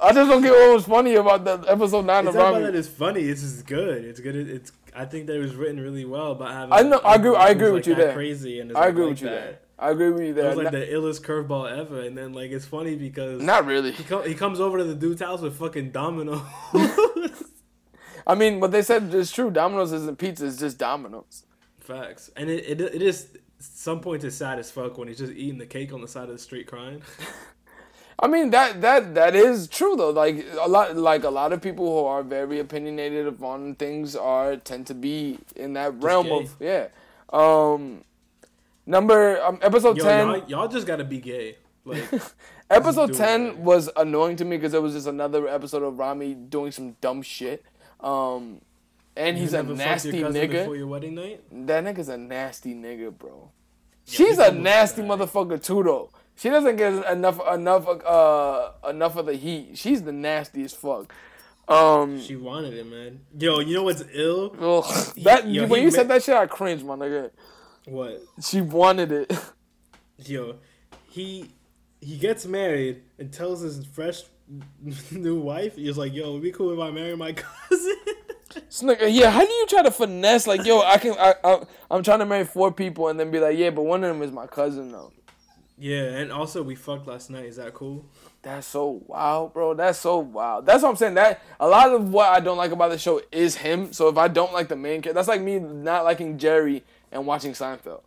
I just don't get what was funny about that episode nine It's of not about Rami. that it's funny. It's just good. It's good. It's. I think that it was written really well about having. I know- I agree- I agree with like, you there. Crazy and I agree like with you that. there. I agree with you there. was like not, the illest curveball ever, and then like it's funny because not really. he, co- he comes over to the dude's house with fucking domino. I mean, what they said is true. Domino's isn't pizza; it's just Domino's. Facts, and it, it it is some points it's sad as fuck when he's just eating the cake on the side of the street crying. I mean that that that is true though. Like a lot, like a lot of people who are very opinionated on things are tend to be in that realm gay. of yeah. Um, number um, episode Yo, ten. y'all, y'all just gotta be gay. Like Episode do it, ten was annoying to me because it was just another episode of Rami doing some dumb shit. Um, and he's a nasty nigga. before your wedding night. That nigga's a nasty nigga, bro. Yeah, She's a nasty motherfucker too, though. She doesn't get enough enough uh enough of the heat. She's the nastiest fuck. Um, She wanted it, man. Yo, you know what's ill? ugh, that yo, when you ma- said that shit, I cringed, my nigga. What? She wanted it. Yo, he he gets married and tells his fresh new wife, he's like, "Yo, it'd be cool if I marry my cousin." Nigga, yeah, how do you try to finesse like, yo, I can, I, I, I'm trying to marry four people and then be like, yeah, but one of them is my cousin though. yeah, and also we fucked last night. Is that cool? That's so wild, bro. That's so wild. That's what I'm saying. That a lot of what I don't like about the show is him. So if I don't like the main character, that's like me not liking Jerry and watching Seinfeld.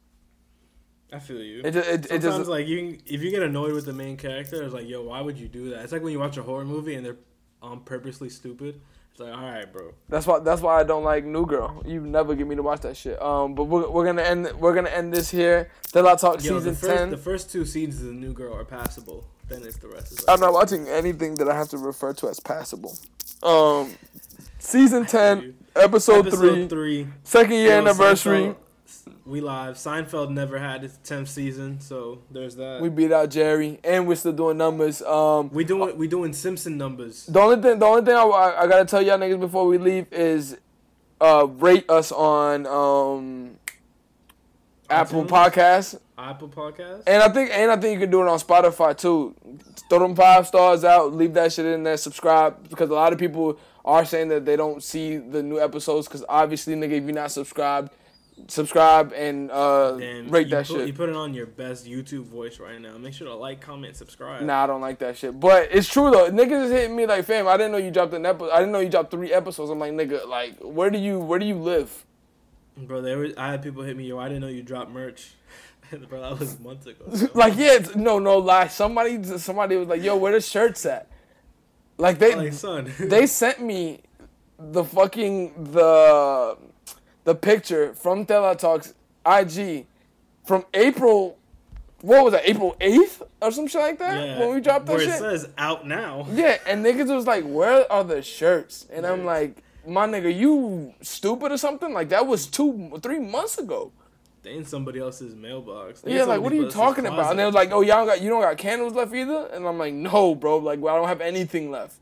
I feel you. It, ju- it, it Sometimes, just like you, Can, if you get annoyed with the main character, it's like, "Yo, why would you do that?" It's like when you watch a horror movie and they're um purposely stupid. It's like, all right, bro. that's why that's why I don't like New Girl. You never get me to watch that shit. Um, but we're, we're gonna end we're gonna end this here. Still I talk Yo, season the first, ten. the first two seasons of the New Girl are passable. Then it's the rest. Is I'm not watching anything that I have to refer to as passable. Um, season ten, episode, Episode three, three. second year anniversary. Seinfeld- we live. Seinfeld never had its tenth season, so there's that. We beat out Jerry, and we're still doing numbers. Um, we doing we doing Simpson numbers. The only thing, the only thing I, I, I gotta tell y'all niggas before we leave is, uh, rate us on um, Apple? Podcasts, Apple Podcast. and I think, and I think you can do it on Spotify too. Throw them five stars out, leave that shit in there, subscribe because a lot of people are saying that they don't see the new episodes because obviously, nigga, if you're not subscribed, subscribe and uh, Damn, rate that put, shit. You put it on your best YouTube voice right now. Make sure to like, comment, subscribe. Nah, I don't like that shit. But it's true though. Niggas is hitting me like, fam, I didn't know you dropped an episode. I didn't know you dropped three episodes. I'm like, nigga, like, where do you where do you live? Bro, there was, I had people hit me. Yo, I didn't know you dropped merch. Bro, that was months ago. so. like, yeah, it's, no, no lie. Somebody somebody was like, yo, where the shirts at? Like they like son, they sent me the fucking the the picture from Tela Talks IG from April. What was that? April eighth or some shit like that yeah, when we dropped that where shit. it says out now. Yeah, and niggas was like, "Where are the shirts?" And I'm like, "My nigga, you stupid or something?" Like that was two, three months ago. They in somebody else's mailbox. They Yeah, like what are you talking about? And they was like, "Oh, y'all got you don't got candles left either?" And I'm like, "No, bro. Like, well, I don't have anything left."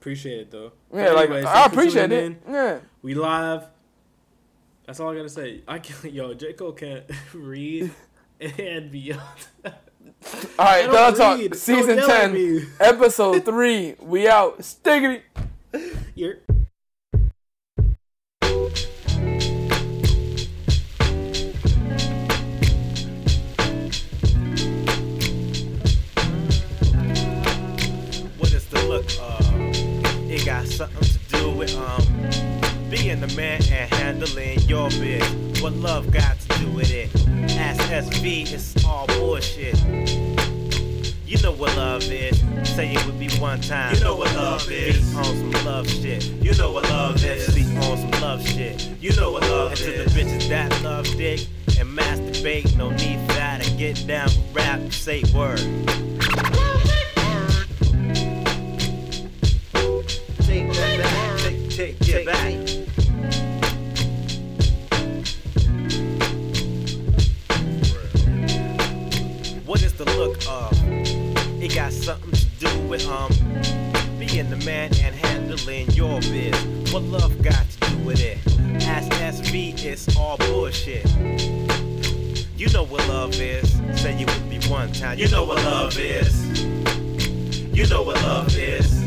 appreciate it though. Yeah, But like I appreciate it. in. Yeah. We live. That's all I gotta say. I can't, yo, J Cole can't read and beyond. All right, don't Talk read. Don't season ten, episode three. We out. Stiggity. You're What is the look of? It got something to do with um being the man and handling your biz. What love got to do with it? Ask SV, it's all bullshit. You know what love is. Say it with me one time. You know what love is. Be on some love shit. You know what love Let's is. be on some love shit. You know what love And to the bitches that love dick and masturbate, no need for that. And get down, rap, say word. Take that back. Take, take, Get take, back. What is the look of? It got something to do with um being the man and handling your biz. What love got to do with it? Ask SV, it's all bullshit. You know what love is. Say you with me one time. You know what love is. You know what love is.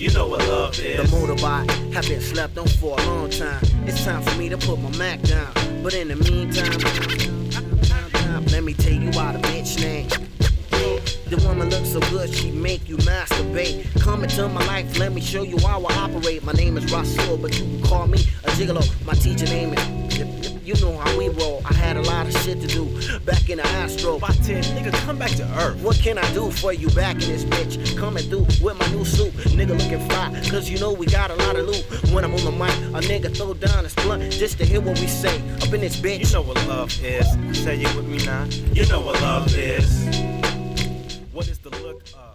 You know what love is. The motorbike have been slept on for a long time. It's time for me to put my Mac down. But in the meantime, Let me tell you why the bitch name. The woman looks so good, she make you masturbate. Come into my life, let me show you how I operate. My name is Rasul, but you can call me a gigolo. My teacher name is. You know how we roll. I had a lot of shit to do back in the Astro. By 10, nigga, come back to earth. What can I do for you back in this bitch? Coming through with my new suit, nigga looking fly. Cause you know we got a lot of loot. When I'm on the mic, a nigga throw down his blunt just to hear what we say. Up in this bitch. You know what love is. Say it with me now. You know what love is. What is the look of?